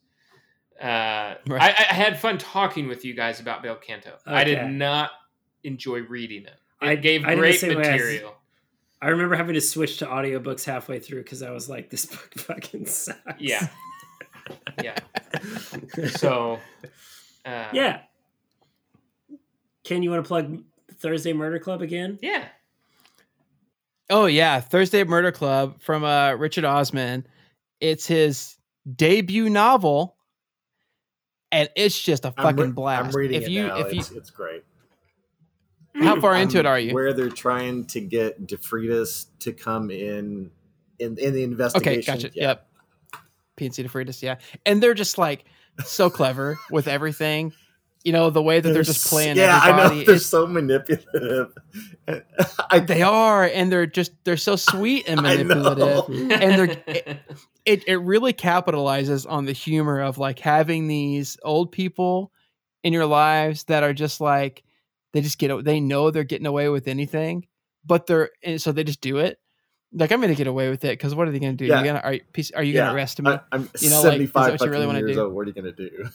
Uh, Right. I, I had fun talking with you guys about Bel Canto. I did not enjoy reading it. It I- gave I great same way. I- material. I remember having to switch to audiobooks halfway through because I was like, this book fucking sucks. Yeah. Yeah. So, uh, yeah. Ken, you want to plug Thursday Murder Club again? yeah. Oh yeah, Thursday Murder Club from uh, Richard Osman. It's his debut novel, and it's just a I'm fucking re- blast. I'm reading if it you, now. if you, it's, it's great. how hmm. far into it I'm are you? Where they're trying to get De Freitas to come in in in the investigation. Okay, gotcha. Yeah. Yep. PNC De Freitas, yeah. And they're just like so clever with everything. You know, the way that they're, just playing Yeah, I know. They're it's- so manipulative. I, they are, and they're just they're so sweet and I know. manipulative. And they're- It it really capitalizes on the humor of like having these old people in your lives that are just like they just get they know they're getting away with anything, but they're and so they just do it. Like I'm gonna get away with it because what are they gonna do? Yeah. You gonna are you, are you Yeah. gonna arrest me? I, I'm You know, like, is 75 what you really do? old. What are you gonna do?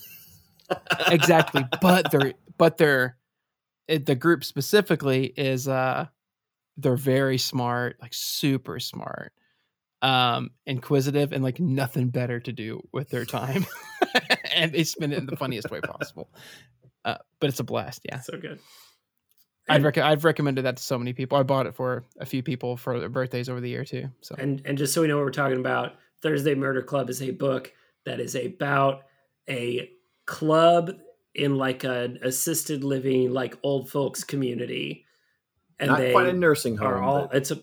exactly but they're but they're it, the group specifically is uh they're very smart like super smart um inquisitive and like nothing better to do with their time and they spend it in the funniest way possible uh but it's a blast yeah So good. i'd rec- i've recommended that to so many people i bought it for a few people for their birthdays over the year too so And and just so we know what we're talking about, Thursday Murder Club is a book that is about a club in like an assisted living, like old folks community. And Not they quite a nursing home. are all but it's a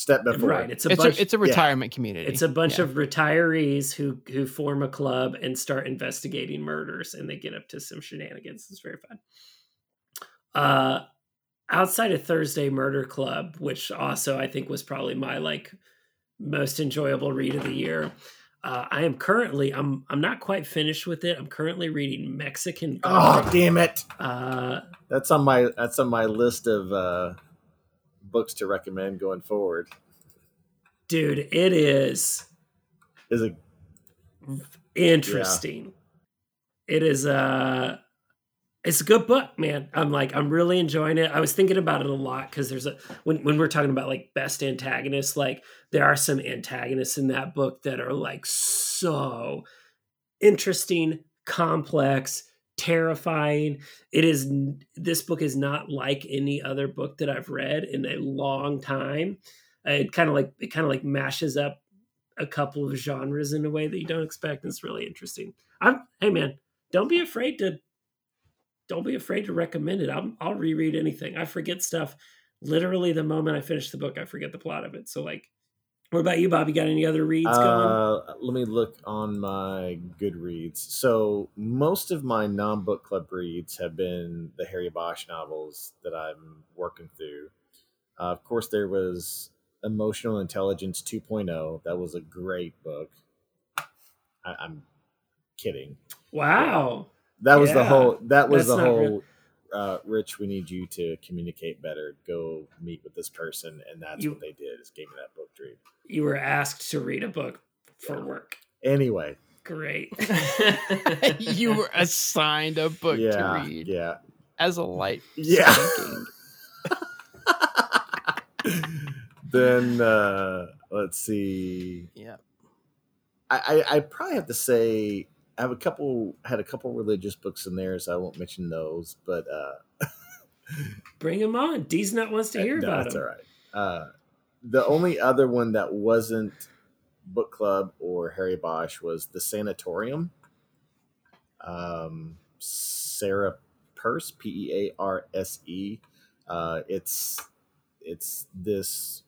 step before. right, it's a it's bunch a it's a retirement community it's a bunch Yeah. of retirees who who form a club and start investigating murders and they get up to some shenanigans. It's very fun. Uh outside of Thursday Murder Club, which also I think was probably my like most enjoyable read of the year. Uh, I am currently I'm I'm not quite finished with it. I'm currently reading Mexican Oh Gothic. damn it! Uh, That's on my that's on my list of uh, books to recommend going forward. dude, it is Is it? interesting. It is uh it's a good book, man. I'm like I'm really enjoying it. I was thinking about it a lot because there's a when when we're talking about like best antagonists, like there are some antagonists in that book that are like so interesting, complex, terrifying. It is this book is not like any other book that I've read in a long time. Uh, It kind of like it kind of like mashes up a couple of genres in a way that you don't expect. And it's really interesting. I'm hey man, don't be afraid to don't be afraid to recommend it. I'm, I'll reread anything. I forget stuff literally the moment I finish the book. I forget the plot of it. So like, what about you, Bob? You got any other reads going? Uh, let me look on my Goodreads. So most of my non-book club reads have been the Harry Bosch novels that I'm working through. Uh, of course, there was Emotional Intelligence 2.0. That was a great book. I, I'm kidding. Wow. That was the whole. That was That's the whole. real- uh, Rich, we need you to communicate better. Go meet with this person, and that's You- what they did. Is gave me that book to read. You were asked to read a book for Yeah. work. Anyway, Great. you were assigned a book yeah, to read yeah, as a light. yeah. then uh, let's see. Yeah. I, I I probably have to say I have a couple had a couple religious books in there, so I won't mention those. But uh, Bring them on. D's not wants to hear no, about that's him. all right. Uh, the only other one that wasn't book club or Harry Bosch was the Sanatorium. Um, Sarah Pearse, P E A R S E. Uh, it's it's this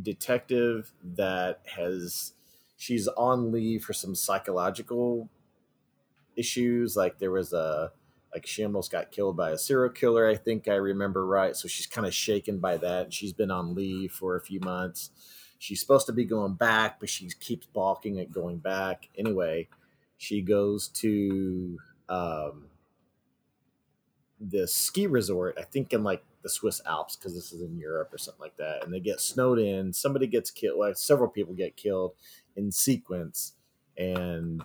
detective that has she's on leave for some psychological issues. Like there was a like she almost got killed by a serial killer. I think I remember right. So she's kind of shaken by that. She's been on leave for a few months. She's supposed to be going back, but she keeps balking at going back. Anyway, she goes to um, this ski resort. I think in like the Swiss Alps because this is in Europe or something like that. And they get snowed in. Somebody gets killed. Like several people get killed in sequence, and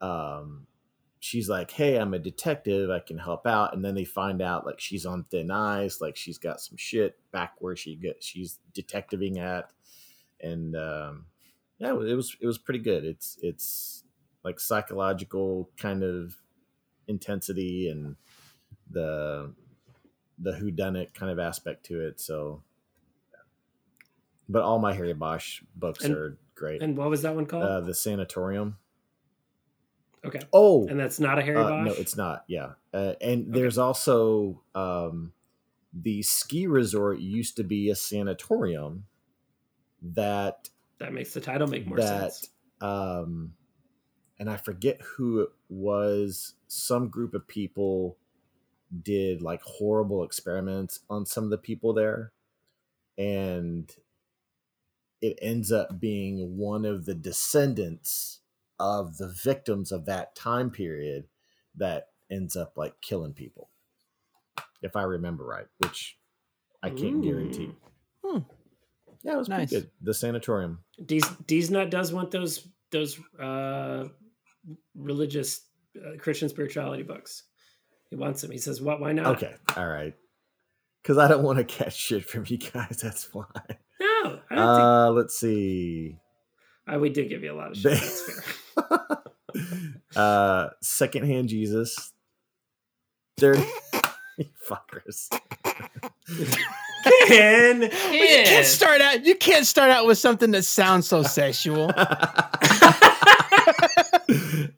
um, she's like, "Hey, I'm a detective. I can help out." And then they find out like she's on thin ice, like she's got some shit back where she get she's detectiving at, and um, yeah, it was it was pretty good. It's it's like psychological kind of intensity and the the whodunit kind of aspect to it. So, but all my Harry Bosch books And- are great. And what was that one called? uh, the Sanatorium. okay. Oh, And that's not a Harry uh, Bosch? no, it's not. Yeah, uh, and there's also um, the ski resort used to be a sanatorium that that makes the title make more that sense. um, and I forget who it was. Some group of people did like horrible experiments on some of the people there, and it ends up being one of the descendants of the victims of that time period that ends up like killing people if i remember right which i can't guarantee Ooh. yeah it was Nice. pretty good the sanatorium D's, D's Nut does want those those uh, religious uh, Christian spirituality books. He wants them. He says, "What? Why not?" okay all right because i don't want to catch shit from you guys that's why No, I don't think. uh let's see Uh, we did give you a lot of shit. That's fair. uh secondhand jesus third you fuckers Ken, You can't start out. You can't start out with something that sounds so sexual.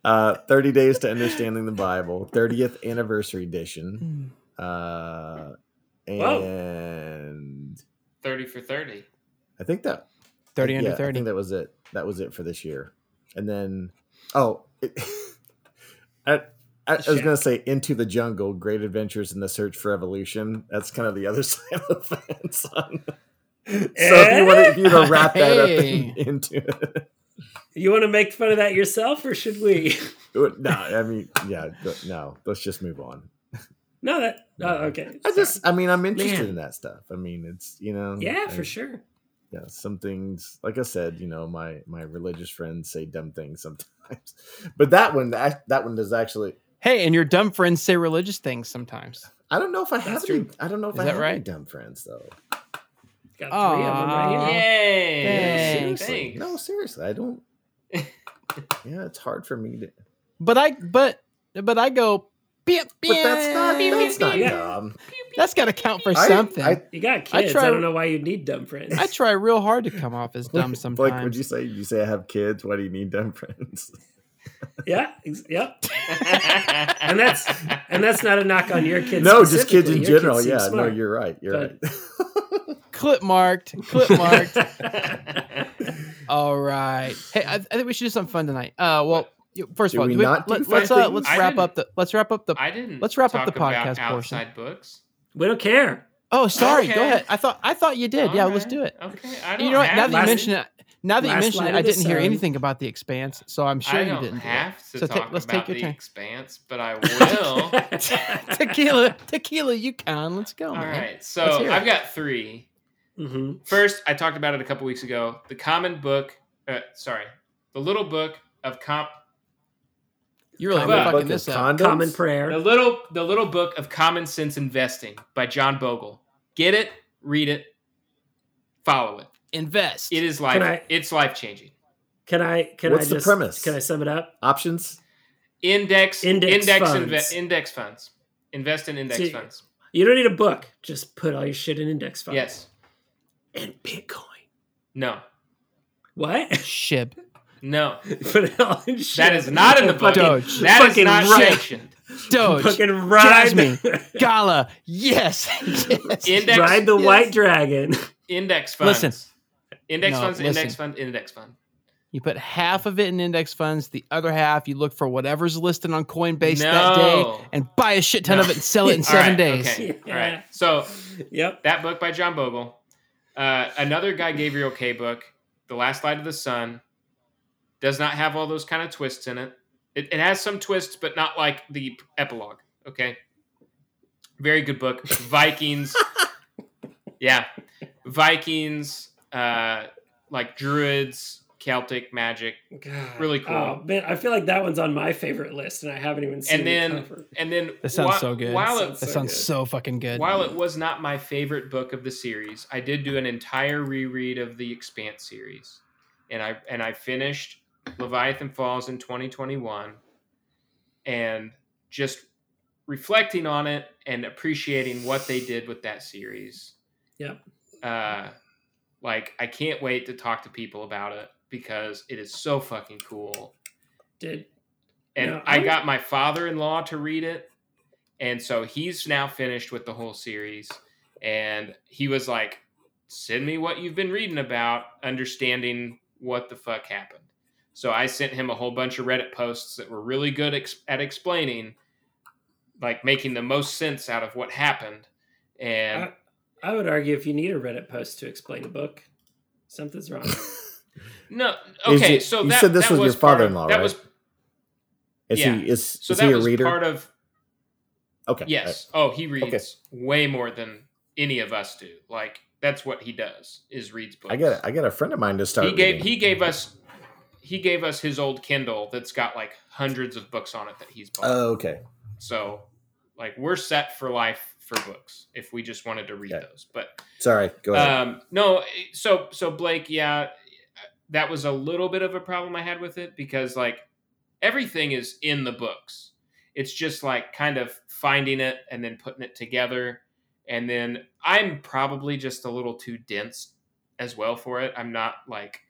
uh 30 days to understanding the bible 30th anniversary edition uh Whoa. and 30 for 30. i think that Thirty under yeah, i thirty. think that was it that was it for this year and then oh it, I, I was gonna say into the jungle great adventures in the search for evolution that's kind of the other side of the fence on- so if you want to, if you want to eh? wrap that up in, into it you want to make fun of that yourself, or should we? no i mean yeah no let's just move on no, that. Oh, okay. I just, I mean, I'm interested Man. in that stuff. I mean, it's you know, yeah, I- for sure. Yeah, some things, like I said, you know, my my religious friends say dumb things sometimes, but that one, that that one does actually. Hey, and your dumb friends say religious things sometimes. I don't know if I have That's any. I don't know if Is I that have any right? dumb friends though. Got three of them right here. Yay! Thanks. seriously, Thanks. no, seriously, I don't. yeah, it's hard for me to. But I, but, but I go. Beep, But that's not. beep, That's not. Yeah. dumb. That's got to count for I- something. I, I, You got kids. I, try- don't know why you need dumb friends. I try real hard to come off as dumb sometimes. Like, would you say? You say I have kids? Why do you need dumb friends? yeah, ex- yep. And that's and that's not a knock on your kids. no, just kids in Your general. kids seem Yeah, no, you're right. You're But- right. clip marked, clip marked. All right. Hey, I, I think we should do something fun tonight. Uh, well, you- first of all, we do we, not do let's, uh, let's I wrap up the let's wrap up the. I didn't. Let's wrap up the podcast about portion. outside books. we don't care. Oh, sorry. Go ahead. I thought I thought you did. yeah, All let's do it. Okay. I don't You know what? Now that you last- mention it, now that you Last mentioned it, I didn't hear Sun. anything about the Expanse, so I'm sure I you don't didn't. do it. to So ta- talk let's about take your the time. expanse, but I will. tequila, tequila, you can. Let's go, All man. right, so. I've got three. hmm First, I talked about it a couple weeks ago. The common book, uh, sorry, the little book of comp, You're really Common fucking this up. condoms? Common the little, the little book of common sense investing by John Bogle. Get it, read it, follow it. Invest. It is life. I- it's life changing. Can I? Can What's I the premise? Can I sum it up? Options? Index, Index index, funds. inve- index funds. Invest in index See, funds. You don't need a book. Just put all your shit in index funds. Yes. And Bitcoin. No. What? No. Put it all in shit. That is not in the book. Doge. That is fucking not ride- sanctioned. Doge. Fucking ride, Jasmine. Gala. Yes. yes. Index. ride the Yes. white dragon. Index funds. Listen. Index No, funds. listen. Index fund. Index fund. You put half of it in index funds, the other half you look for whatever's listed on Coinbase No. that day and buy a shit ton No. of it and sell it in seven right, days. Okay. Yeah. right. So Yep. that book by John Bogle. Uh, another Guy Gavriel Kay book, The Last Light of the Sun, does not have all those kind of twists in it. It, it has some twists, but not like the epilogue. Okay. Very good book. Vikings. yeah. Vikings, uh, like druids, Celtic magic. God. Really cool. Oh, man, I feel like that one's on my favorite list, and I haven't even seen And then- the cover. And then That sounds whi- so good. While Sounds it, That so sounds good. so fucking good. While it was not my favorite book of the series, I did do an entire reread of the Expanse series, and I and I finished Leviathan Falls in 2021, and just reflecting on it and appreciating what they did with that series. Yep. Uh, like I can't wait to talk to people about it because it is so fucking cool. Did And No, I got my father-in-law to read it, and so he's now finished with the whole series. And he was like, "Send me what you've been reading about, understanding what the fuck happened." So I sent him a whole bunch of Reddit posts that were really good ex- at explaining, like making the most sense out of what happened. And I would argue if you need a Reddit post to explain a book, something's wrong. no, okay, it- so you that, said this that was your father-in-law, That right? was Is Yeah. he is, so is that he a was reader? part of okay. Yes. Oh, he reads way more than any of us do. Like that's what he does is reads books. I got I got a friend of mine to start. He gave reading. he gave us he gave us his old Kindle that's got like hundreds of books on it that he's bought. Oh, okay. so like we're set for life for books if we just wanted to read Okay. those. But Sorry. Go ahead. um no, so so Blake, yeah, that was a little bit of a problem I had with it because like everything is in the books. It's just like kind of finding it and then putting it together. And then I'm probably just a little too dense as well for it. I'm not like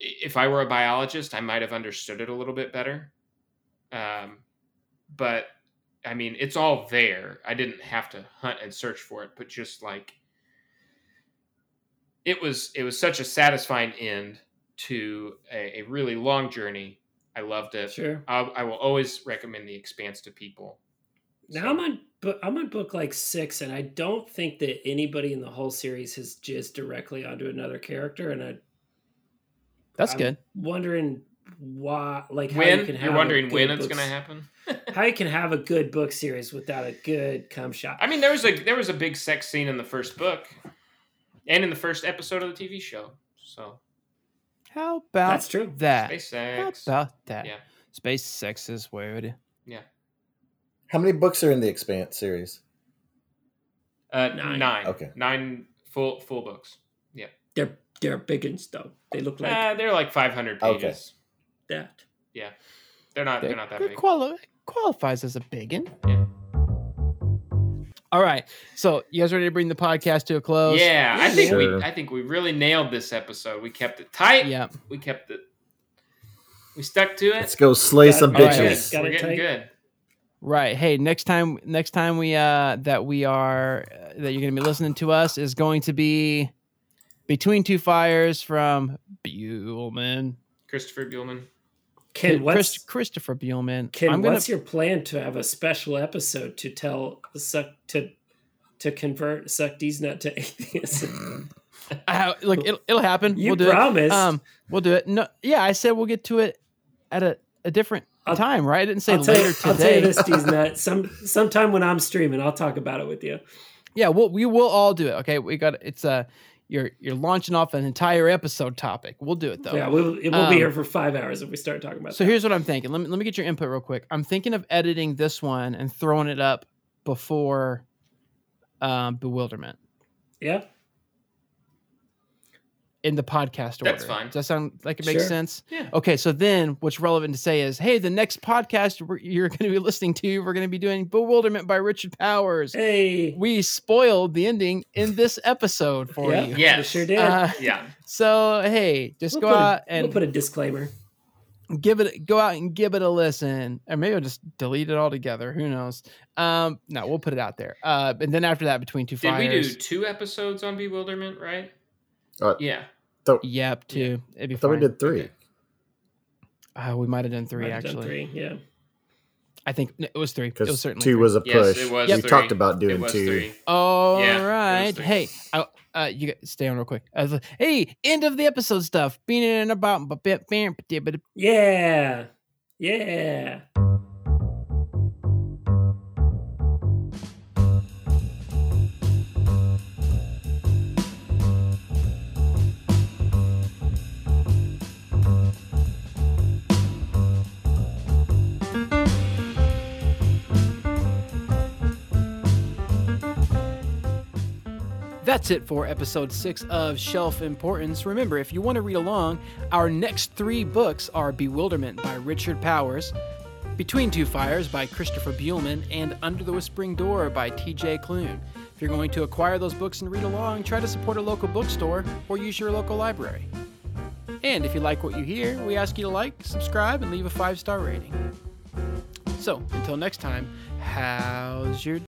if I were a biologist, I might have understood it a little bit better. Um, but I mean, it's all there. I didn't have to hunt and search for it, but just like it was, it was such a satisfying end to a, a really long journey. I loved it. sure. I'll, I will always recommend The Expanse to people. Now So- I'm on book. I'm on book like six, and I don't think that anybody in the whole series has jizzed directly onto another character. And I, That's I'm good. wondering why, like how when you can have you're a wondering good when it's going to happen. How you can have a good book series without a good cum shot? I mean, there was a there was a big sex scene in the first book, and in the first episode of the TV show. So How about That's true. that? space How sex. about that? Yeah. Space sex is weird. Yeah. How many books are in the Expanse series? Uh, Nine. nine. Okay. Nine full full books. They're they're big and stuff. They look like uh, they're like 500 Okay. pages. that. Yeah. They're not. They're That- not that that big. quali- qualifies as a biggin. Yeah. All right. So you guys ready to bring the podcast to a close? Yeah, I think Sure. we. I think we really nailed this episode. We kept it tight. Yeah. We kept it. We stuck to it. Let's go slay Got some it. We're All right. bitches. Got We're getting tight. good. Right. Hey, next time next time we uh that we are uh, that you're going to be listening to us is going to be Between Two Fires from Buehlman. Christopher Buehlman. Ken, what's Chris, Christopher Buehlman. Ken? I'm gonna what's your plan to have a special episode to tell suck to to convert suck D's nut to atheism? Uh, look, it'll, it'll happen. You we'll do promised. it. Um, we'll do it. No, yeah, I said we'll get to it at a, a different I'll- time, right? I didn't say I'll later you, I'll tell you today. this, Steve's nut. Some sometime when I'm streaming, I'll talk about it with you. Yeah, we'll, we will all do it. Okay, we got it's uh you're you're launching off an entire episode topic. We'll do it though. Yeah, we'll, it will Um, be here for five hours if we start talking about it. So that. here's what I'm thinking. Let me let me get your input real quick. I'm thinking of editing this one and throwing it up before um, bewilderment Yeah, in the podcast order. That's fine. Does that sound like it makes Sure. sense? Yeah. Okay, so then what's relevant to say is, hey, the next podcast you're going to be listening to, we're going to be doing Bewilderment by Richard Powers. hey, We spoiled the ending in this episode for yeah, you. Yeah. we sure did. Uh, Yeah. so hey, just we'll go put a- out and we'll put a disclaimer. give it go out and give it a listen or maybe i'll just delete it altogether who knows um no we'll put it out there uh and then after that between two Did fires we do two episodes on bewilderment? Right. Uh, Yeah. yep two it'd be I thought we did three. Okay. uh, we might have done three Might have done actually three, yeah. i think it was three it was Because certainly two three. was a Yes, push. it was we three. talked about It doing was two. three. all Yeah, it was right three. hey I, uh you got stay on real quick I was like, hey end of the episode stuff being in and about but Yeah. Yeah. That's it for episode six of Shelf Importance. Remember, if you want to read along, our next three books are Bewilderment by Richard Powers, Between Two Fires by Christopher Buehlman, and Under the Whispering Door by TJ Klune. If you're going to acquire those books and read along, try to support a local bookstore or use your local library. And if you like what you hear, we ask you to like, subscribe, and leave a five star rating. So, until next time, how's your